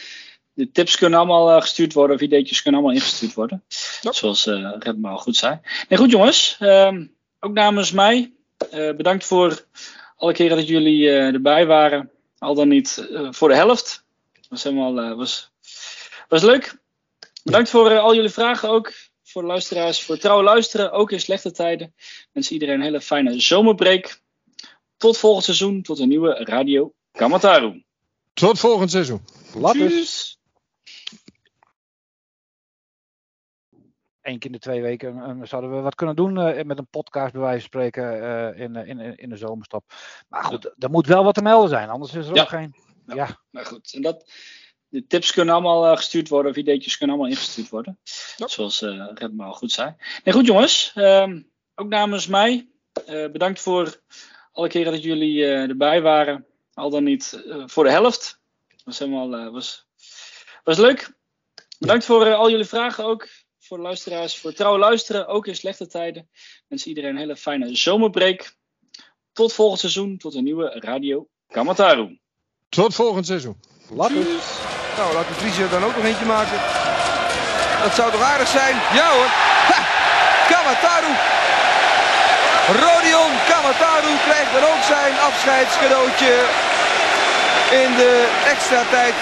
de tips kunnen allemaal gestuurd worden, of ideetjes kunnen allemaal ingestuurd worden. Ja. Zoals uh, Redma al goed zei. Nee, goed jongens, ehm, ook namens mij, eh, bedankt voor alle keren dat jullie eh, erbij waren. Al dan niet voor de helft. Was helemaal, eh, was, was leuk. Bedankt voor al jullie vragen ook. Voor de luisteraars, voor het trouwe luisteren, ook in slechte tijden. Ik wens iedereen een hele fijne zomerbreak. Tot volgend seizoen, tot een nieuwe Radio Kamataru. Tot volgend seizoen. Tjus. Eén keer in de twee weken eh, zouden we wat kunnen doen eh, met een podcast, bij wijze van spreken, eh, in, in, in, de zomerstop. Maar goed, er moet wel wat te melden zijn, anders is er Ja. ook geen. Ja. Ja. Nou goed, en dat, de tips kunnen allemaal eh, gestuurd worden, of ideetjes kunnen allemaal ingestuurd worden. Ja. Zoals eh Redma al goed zei. Nee, goed jongens, ehm, ook namens mij, eh, bedankt voor alle keren dat jullie erbij waren. Al dan niet voor de helft. Was helemaal was, was leuk. Bedankt voor al jullie vragen ook. Voor de luisteraars, voor trouwe luisteren, ook in slechte tijden. Wens iedereen een hele fijne zomerbreak. Tot volgend seizoen, tot een nieuwe Radio Kamataru. Tot volgend seizoen. Later. Nou, laat de Vries er dan ook nog eentje maken. Dat zou toch aardig zijn? Ja hoor. Ha! Rodion Kamataru krijgt dan ook zijn afscheidscadeautje in de extra tijd